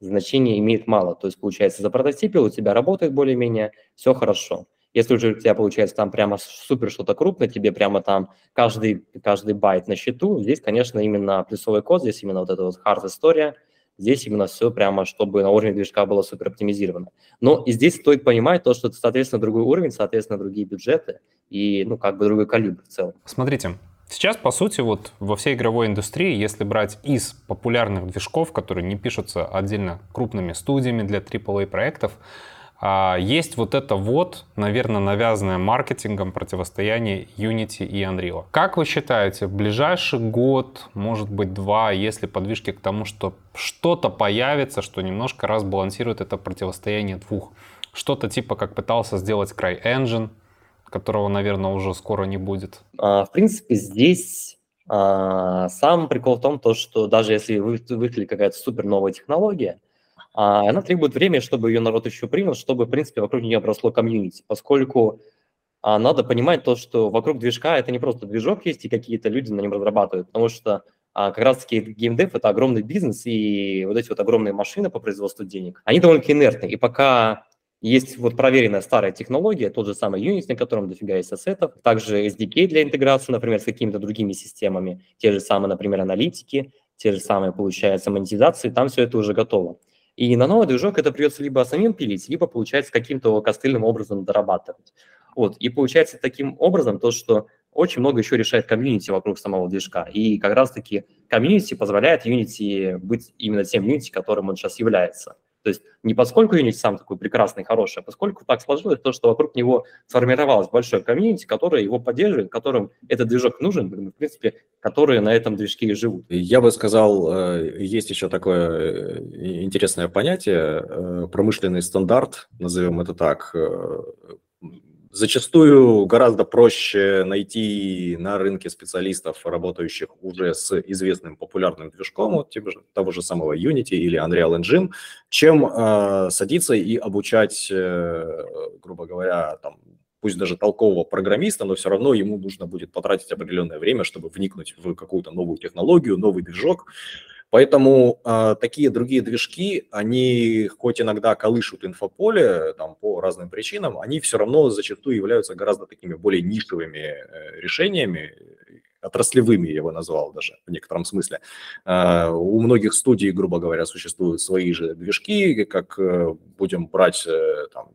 значение имеет мало. То есть, получается, за прототипил у тебя работает более-менее, все хорошо. Если уже у тебя получается там прямо супер что-то крупное, тебе прямо там каждый, каждый байт на счету, здесь, конечно, именно плюсовой код, здесь именно вот эта вот hard-история – Здесь именно все прямо, чтобы на уровне движка было супер оптимизировано. Но и здесь стоит понимать то, что это, соответственно, другой уровень, соответственно, другие бюджеты и, ну, как бы другой калибр в целом. Смотрите, Сейчас, по сути, вот во всей игровой индустрии, если брать из популярных движков, которые не пишутся отдельно крупными студиями для AAA проектов, а, есть вот это вот, наверное, навязанное маркетингом противостояние Unity и Unreal. Как вы считаете, в ближайший год, может быть два, если подвижки к тому, что что-то появится, что немножко разбалансирует это противостояние двух? Что-то типа, как пытался сделать CryEngine, которого, наверное, уже скоро не будет. А, в принципе, здесь а, сам прикол в том, то, что даже если вы, вышли какая-то супер новая технология, а она требует времени, чтобы ее народ еще принял, чтобы, в принципе, вокруг нее обросло комьюнити, поскольку а, надо понимать то, что вокруг движка это не просто движок есть, и какие-то люди на нем разрабатывают, потому что а, как раз-таки геймдев – это огромный бизнес, и вот эти вот огромные машины по производству денег, они довольно инертны, и пока есть вот проверенная старая технология, тот же самый Unity, на котором дофига есть ассетов, также SDK для интеграции, например, с какими-то другими системами, те же самые, например, аналитики, те же самые, получается, монетизации, там все это уже готово. И на новый движок это придется либо самим пилить, либо, получается, каким-то костыльным образом дорабатывать. Вот. И получается таким образом то, что очень много еще решает комьюнити вокруг самого движка. И как раз-таки комьюнити позволяет Unity быть именно тем Unity, которым он сейчас является. То есть не поскольку Unity сам такой прекрасный, хороший, а поскольку так сложилось, то, что вокруг него сформировалось большое комьюнити, которое его поддерживает, которым этот движок нужен, в принципе, которые на этом движке и живут. Я бы сказал, э, есть еще такое э, интересное понятие, э, промышленный стандарт, назовем это так, Зачастую гораздо проще найти на рынке специалистов, работающих уже с известным популярным движком, вот того же самого Unity или Unreal Engine, чем э, садиться и обучать, э, грубо говоря, там, пусть даже толкового программиста, но все равно ему нужно будет потратить определенное время, чтобы вникнуть в какую-то новую технологию, новый движок. Поэтому э, такие другие движки, они хоть иногда колышут инфополе там, по разным причинам, они все равно зачастую являются гораздо такими более нишевыми э, решениями, отраслевыми, я бы назвал даже в некотором смысле. Э, у многих студий, грубо говоря, существуют свои же движки, как э, будем брать э, там,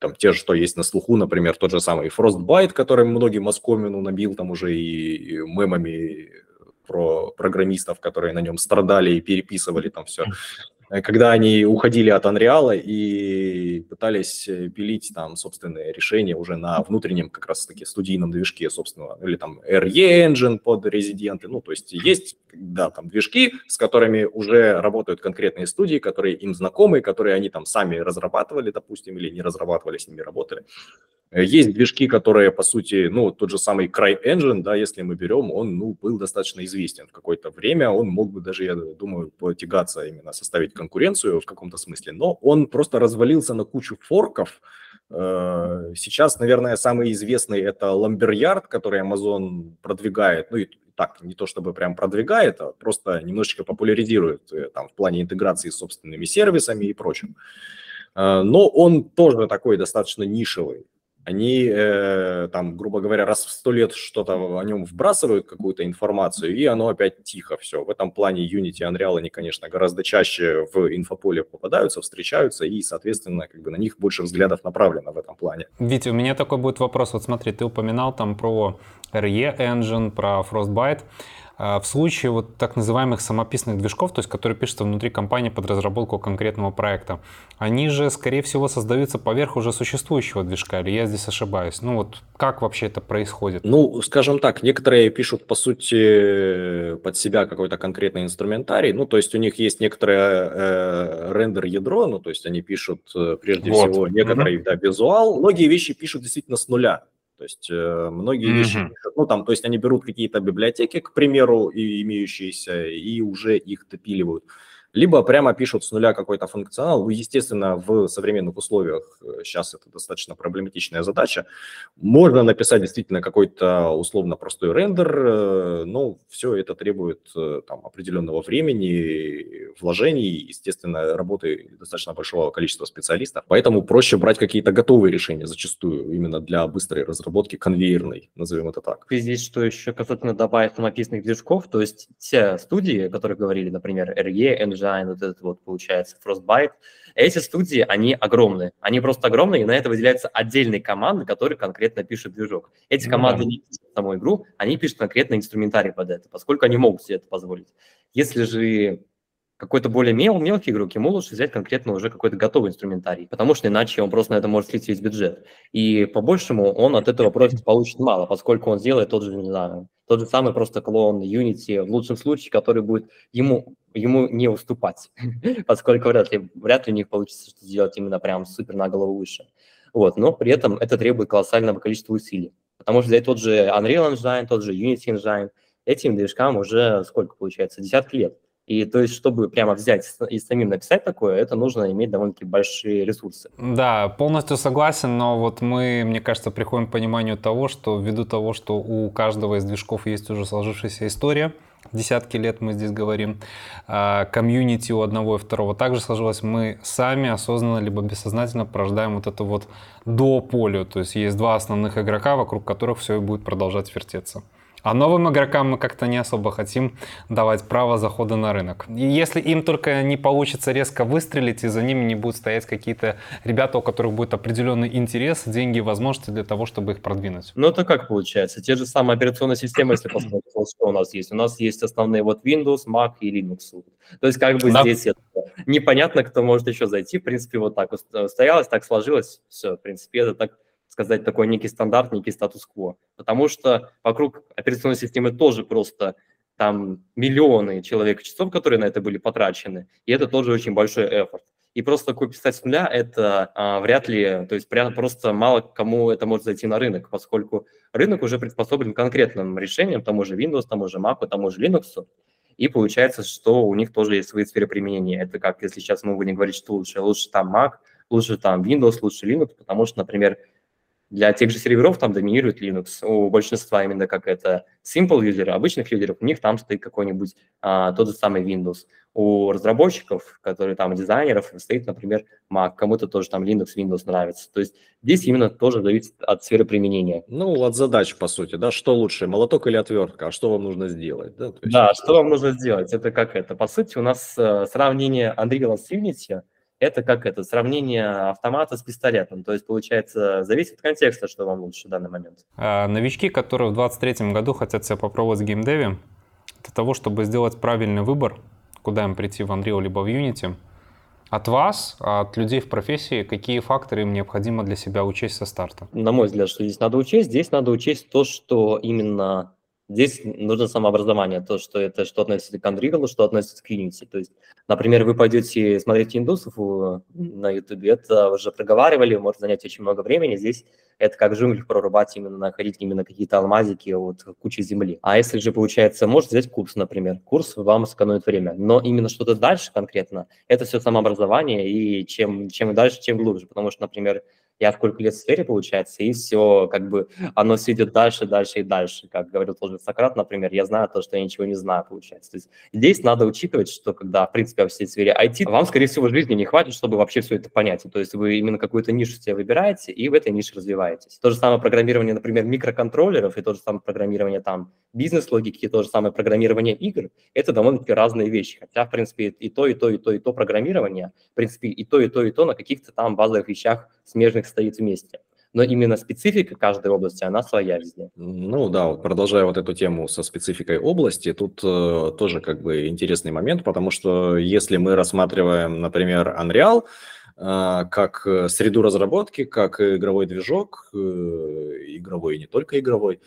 там те, что есть на слуху, например, тот же самый Frostbite, который многим оскомину набил там уже и, и мемами про программистов, которые на нем страдали и переписывали там все. Э, когда они уходили от Unreal и пытались э, пилить там собственные решения уже на внутреннем как раз-таки студийном движке собственного, или там RE Engine под резиденты, ну, то есть есть, да, там движки, с которыми уже работают конкретные студии, которые им знакомы, которые они там сами разрабатывали, допустим, или не разрабатывали, с ними работали. Э, есть движки, которые, по сути, ну, тот же самый CryEngine, да, если мы берем, он, ну, был достаточно известен в какое-то время, он мог бы даже, я думаю, потягаться именно, составить конкуренцию в каком-то смысле, но он просто развалился на кучу форков. Э, сейчас, наверное, самый известный это Lumberyard, который Amazon продвигает, ну, и так, не то чтобы прям продвигает, а просто немножечко популяризирует э, там в плане интеграции с собственными сервисами и прочим. Но он тоже такой достаточно нишевый они э, там, грубо говоря, раз в сто лет что-то о нем вбрасывают, какую-то информацию, и оно опять тихо все. В этом плане Unity и Unreal, они, конечно, гораздо чаще в инфополе попадаются, встречаются, и, соответственно, как бы на них больше взглядов направлено в этом плане. Витя, у меня такой будет вопрос. Вот смотри, ты упоминал там про RE Engine, про Frostbite. А, в случае вот так называемых самописных движков, то есть которые пишутся внутри компании под разработку конкретного проекта, они же, скорее всего, создаются поверх уже существующего движка, или я здесь ошибаюсь? Ну вот как вообще это происходит? Ну, скажем так, некоторые пишут, по сути, под себя какой-то конкретный инструментарий, ну, то есть у них есть некоторое э, рендер-ядро, ну, то есть они пишут э, прежде вот. всего некоторый mm-hmm. да, визуал, многие вещи пишут действительно с нуля, то есть э, многие mm-hmm. вещи, ну там, то есть они берут какие-то библиотеки, к примеру, и имеющиеся, и уже их допиливают либо прямо пишут с нуля какой-то функционал. Ну, естественно, в современных условиях сейчас э, это достаточно проблематичная задача. Можно написать действительно какой-то условно простой рендер, э, но все это требует э, там, определенного времени, вложений, естественно, работы достаточно большого количества специалистов. Поэтому проще брать какие-то готовые решения зачастую именно для быстрой разработки конвейерной, назовем это так. Здесь что еще касательно добавить самописных движков, то есть те студии, о которых говорили, например, RE, NG, Engine, вот этот вот, получается, Frostbite. Эти студии, они огромные. Они просто огромные, и на это выделяются отдельные команды, которые конкретно пишут движок. Эти ну, команды да. не пишут саму игру, они пишут конкретно инструментарий под это, поскольку они могут себе это позволить. Если же какой-то более мел, мелкий игрок, ему лучше взять конкретно уже какой-то готовый инструментарий, потому что иначе он просто на это может слить весь бюджет. И по-большему он от этого просто получит мало, поскольку он сделает тот же, не знаю, тот же самый просто клон Unity, в лучшем случае, который будет ему, ему не уступать, поскольку вряд ли, вряд ли у них получится что сделать именно прям супер на голову выше. Вот, но при этом это требует колоссального количества усилий, потому что взять тот же Unreal Engine, тот же Unity Engine, этим движкам уже сколько получается, десятки лет. И то есть, чтобы прямо взять и самим написать такое, это нужно иметь довольно-таки большие ресурсы. Да, полностью согласен, но вот мы, мне кажется, приходим к пониманию того, что ввиду того, что у каждого из движков есть уже сложившаяся история, десятки лет мы здесь говорим, а, комьюнити у одного и второго также сложилось, мы сами осознанно либо бессознательно порождаем вот это вот до полю, то есть есть два основных игрока, вокруг которых все и будет продолжать вертеться. А новым игрокам мы как-то не особо хотим давать право захода на рынок. И если им только не получится резко выстрелить, и за ними не будут стоять какие-то ребята, у которых будет определенный интерес, деньги и возможности для того, чтобы их продвинуть. Ну это как получается? Те же самые операционные системы, если посмотреть, что у нас есть. У нас есть основные вот Windows, Mac и Linux. То есть как бы да. здесь это непонятно, кто может еще зайти. В принципе, вот так устоялось, так сложилось. Все, в принципе, это так сказать, такой некий стандарт, некий статус-кво. Потому что вокруг операционной системы тоже просто там миллионы человек часов, которые на это были потрачены, и это тоже очень большой эфорт. И просто такой писать с нуля, это а, вряд ли, то есть прям просто мало кому это может зайти на рынок, поскольку рынок уже приспособлен к конкретным решениям, тому же Windows, тому же Mac, тому же Linux, и получается, что у них тоже есть свои сферы применения. Это как, если сейчас мы будем говорить, что лучше, лучше там Mac, лучше там Windows, лучше Linux, потому что, например, для тех же серверов там доминирует Linux. У большинства именно как это simple юзеры, обычных юзеров, у них там стоит какой-нибудь а, тот же самый Windows. У разработчиков, которые там дизайнеров, стоит, например, Mac. Кому-то тоже там Linux, Windows нравится. То есть здесь именно тоже зависит от сферы применения. Ну, от задач, по сути, да, что лучше, молоток или отвертка, а что вам нужно сделать? Да, есть... да что вам нужно сделать, это как это. По сути, у нас э, сравнение Unreal с Unity – это как это сравнение автомата с пистолетом. То есть, получается, зависит от контекста, что вам лучше в данный момент. А новички, которые в 2023 году хотят себя попробовать в геймдеве, для того, чтобы сделать правильный выбор, куда им прийти в Unreal либо в Unity, от вас, от людей в профессии, какие факторы им необходимо для себя учесть со старта? На мой взгляд, что здесь надо учесть? Здесь надо учесть то, что именно Здесь нужно самообразование, то, что это что относится к Unreal, что относится к Unity. То есть, например, вы пойдете смотреть индусов на YouTube, это уже проговаривали, может занять очень много времени. Здесь это как джунгли прорубать, именно находить именно какие-то алмазики от кучи земли. А если же, получается, может взять курс, например. Курс вам сэкономит время. Но именно что-то дальше конкретно, это все самообразование, и чем, чем дальше, чем глубже. Потому что, например, я сколько лет в сфере, получается, и все, как бы, оно все идет дальше, дальше и дальше. Как говорил тоже Сократ, например, я знаю то, что я ничего не знаю, получается. То есть здесь надо учитывать, что когда, в принципе, во всей сфере IT, вам, скорее всего, жизни не хватит, чтобы вообще все это понять. То есть вы именно какую-то нишу себе выбираете, и в этой нише развиваетесь. То же самое программирование, например, микроконтроллеров, и то же самое программирование там бизнес-логики, и то же самое программирование игр, это довольно-таки разные вещи. Хотя, в принципе, и то, и то, и то, и то программирование, в принципе, и то, и то, и то на каких-то там базовых вещах смежных стоит вместе. Но именно специфика каждой области, она своя везде. Ну да, вот продолжая вот эту тему со спецификой области, тут э, тоже как бы интересный момент, потому что если мы рассматриваем, например, Unreal, э, как среду разработки, как игровой движок, э, игровой и не только игровой,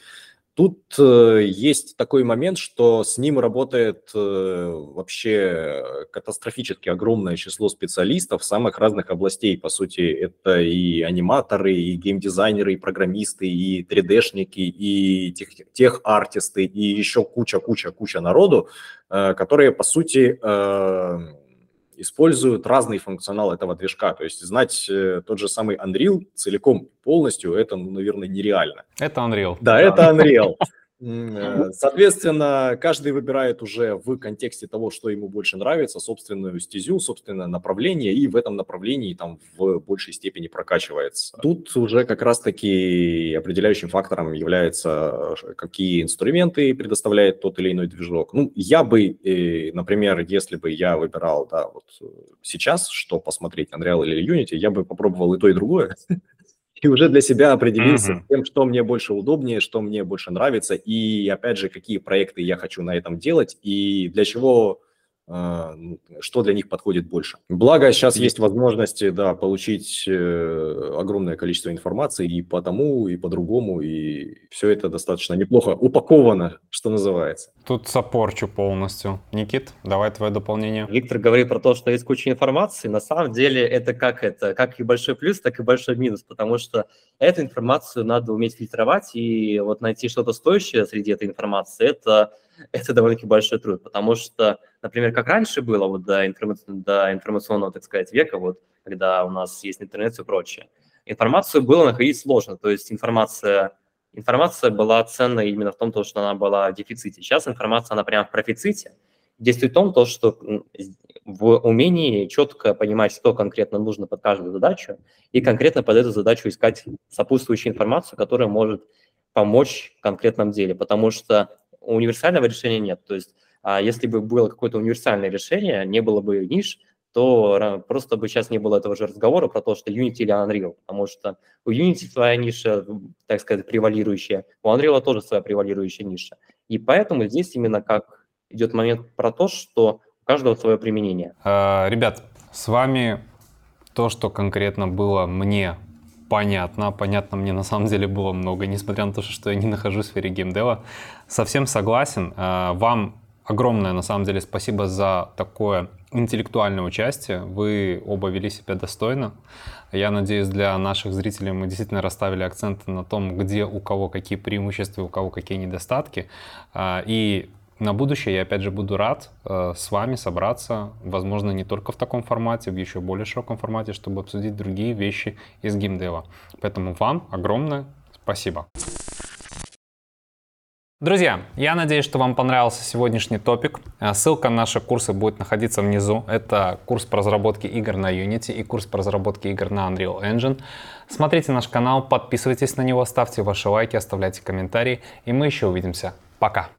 Тут э, есть такой момент, что с ним работает э, вообще катастрофически огромное число специалистов самых разных областей. По сути, это и аниматоры, и геймдизайнеры, и программисты, и 3D-шники, и тех, тех-артисты, и еще куча-куча-куча народу, э, которые, по сути, э, используют разный функционал этого движка. То есть знать э, тот же самый Unreal целиком полностью, это, ну, наверное, нереально. Это Unreal. Да, да. это Unreal. Э, соответственно, каждый выбирает уже в контексте того, что ему больше нравится, собственную стезю, собственное направление, и в этом направлении там в большей степени прокачивается. Тут уже как раз-таки определяющим фактором является, какие инструменты предоставляет тот или иной движок. Ну, я бы, э, например, если бы я выбирал, да, вот сейчас, что посмотреть, Unreal или Unity, я бы попробовал и то, и другое. и уже для себя определился mm-hmm. с тем, что мне больше удобнее, что мне больше нравится, и опять же, какие проекты я хочу на этом делать, и для чего что для них подходит больше. Благо, сейчас есть возможности, да, получить э, огромное количество информации и по тому, и по другому, и все это достаточно неплохо упаковано, что называется. Тут сопорчу полностью. Никит, давай твое дополнение. Виктор говорит про то, что есть куча информации. На самом деле это как это, как и большой плюс, так и большой минус, потому что эту информацию надо уметь фильтровать, и вот найти что-то стоящее среди этой информации, это это довольно-таки большой труд, потому что, например, как раньше было вот до, информа- до информационного, так сказать, века, вот, когда у нас есть интернет и прочее, информацию было находить сложно, то есть информация, информация была ценна именно в том, что она была в дефиците. Сейчас информация, она прямо в профиците, действует в том, то, что в умении четко понимать, что конкретно нужно под каждую задачу, и конкретно под эту задачу искать сопутствующую информацию, которая может помочь в конкретном деле, потому что универсального решения нет. То есть а если бы было какое-то универсальное решение, не было бы ниш, то просто бы сейчас не было этого же разговора про то, что Unity или Unreal, потому что у Unity своя ниша, так сказать, превалирующая, у Unreal тоже своя превалирующая ниша. И поэтому здесь именно как идет момент про то, что у каждого свое применение. А, ребят, с вами то, что конкретно было мне понятно. Понятно мне на самом деле было много, несмотря на то, что я не нахожусь в сфере геймдева. Совсем согласен. А, вам огромное, на самом деле, спасибо за такое интеллектуальное участие. Вы оба вели себя достойно. Я надеюсь, для наших зрителей мы действительно расставили акценты на том, где у кого какие преимущества, у кого какие недостатки. А, и на будущее я опять же буду рад э, с вами собраться, возможно, не только в таком формате, в еще более широком формате, чтобы обсудить другие вещи из геймдева. Поэтому вам огромное спасибо. Друзья, я надеюсь, что вам понравился сегодняшний топик. Э, ссылка на наши курсы будет находиться внизу. Это курс по разработке игр на Unity и курс по разработке игр на Unreal Engine. Смотрите наш канал, подписывайтесь на него, ставьте ваши лайки, оставляйте комментарии, и мы еще увидимся. Пока!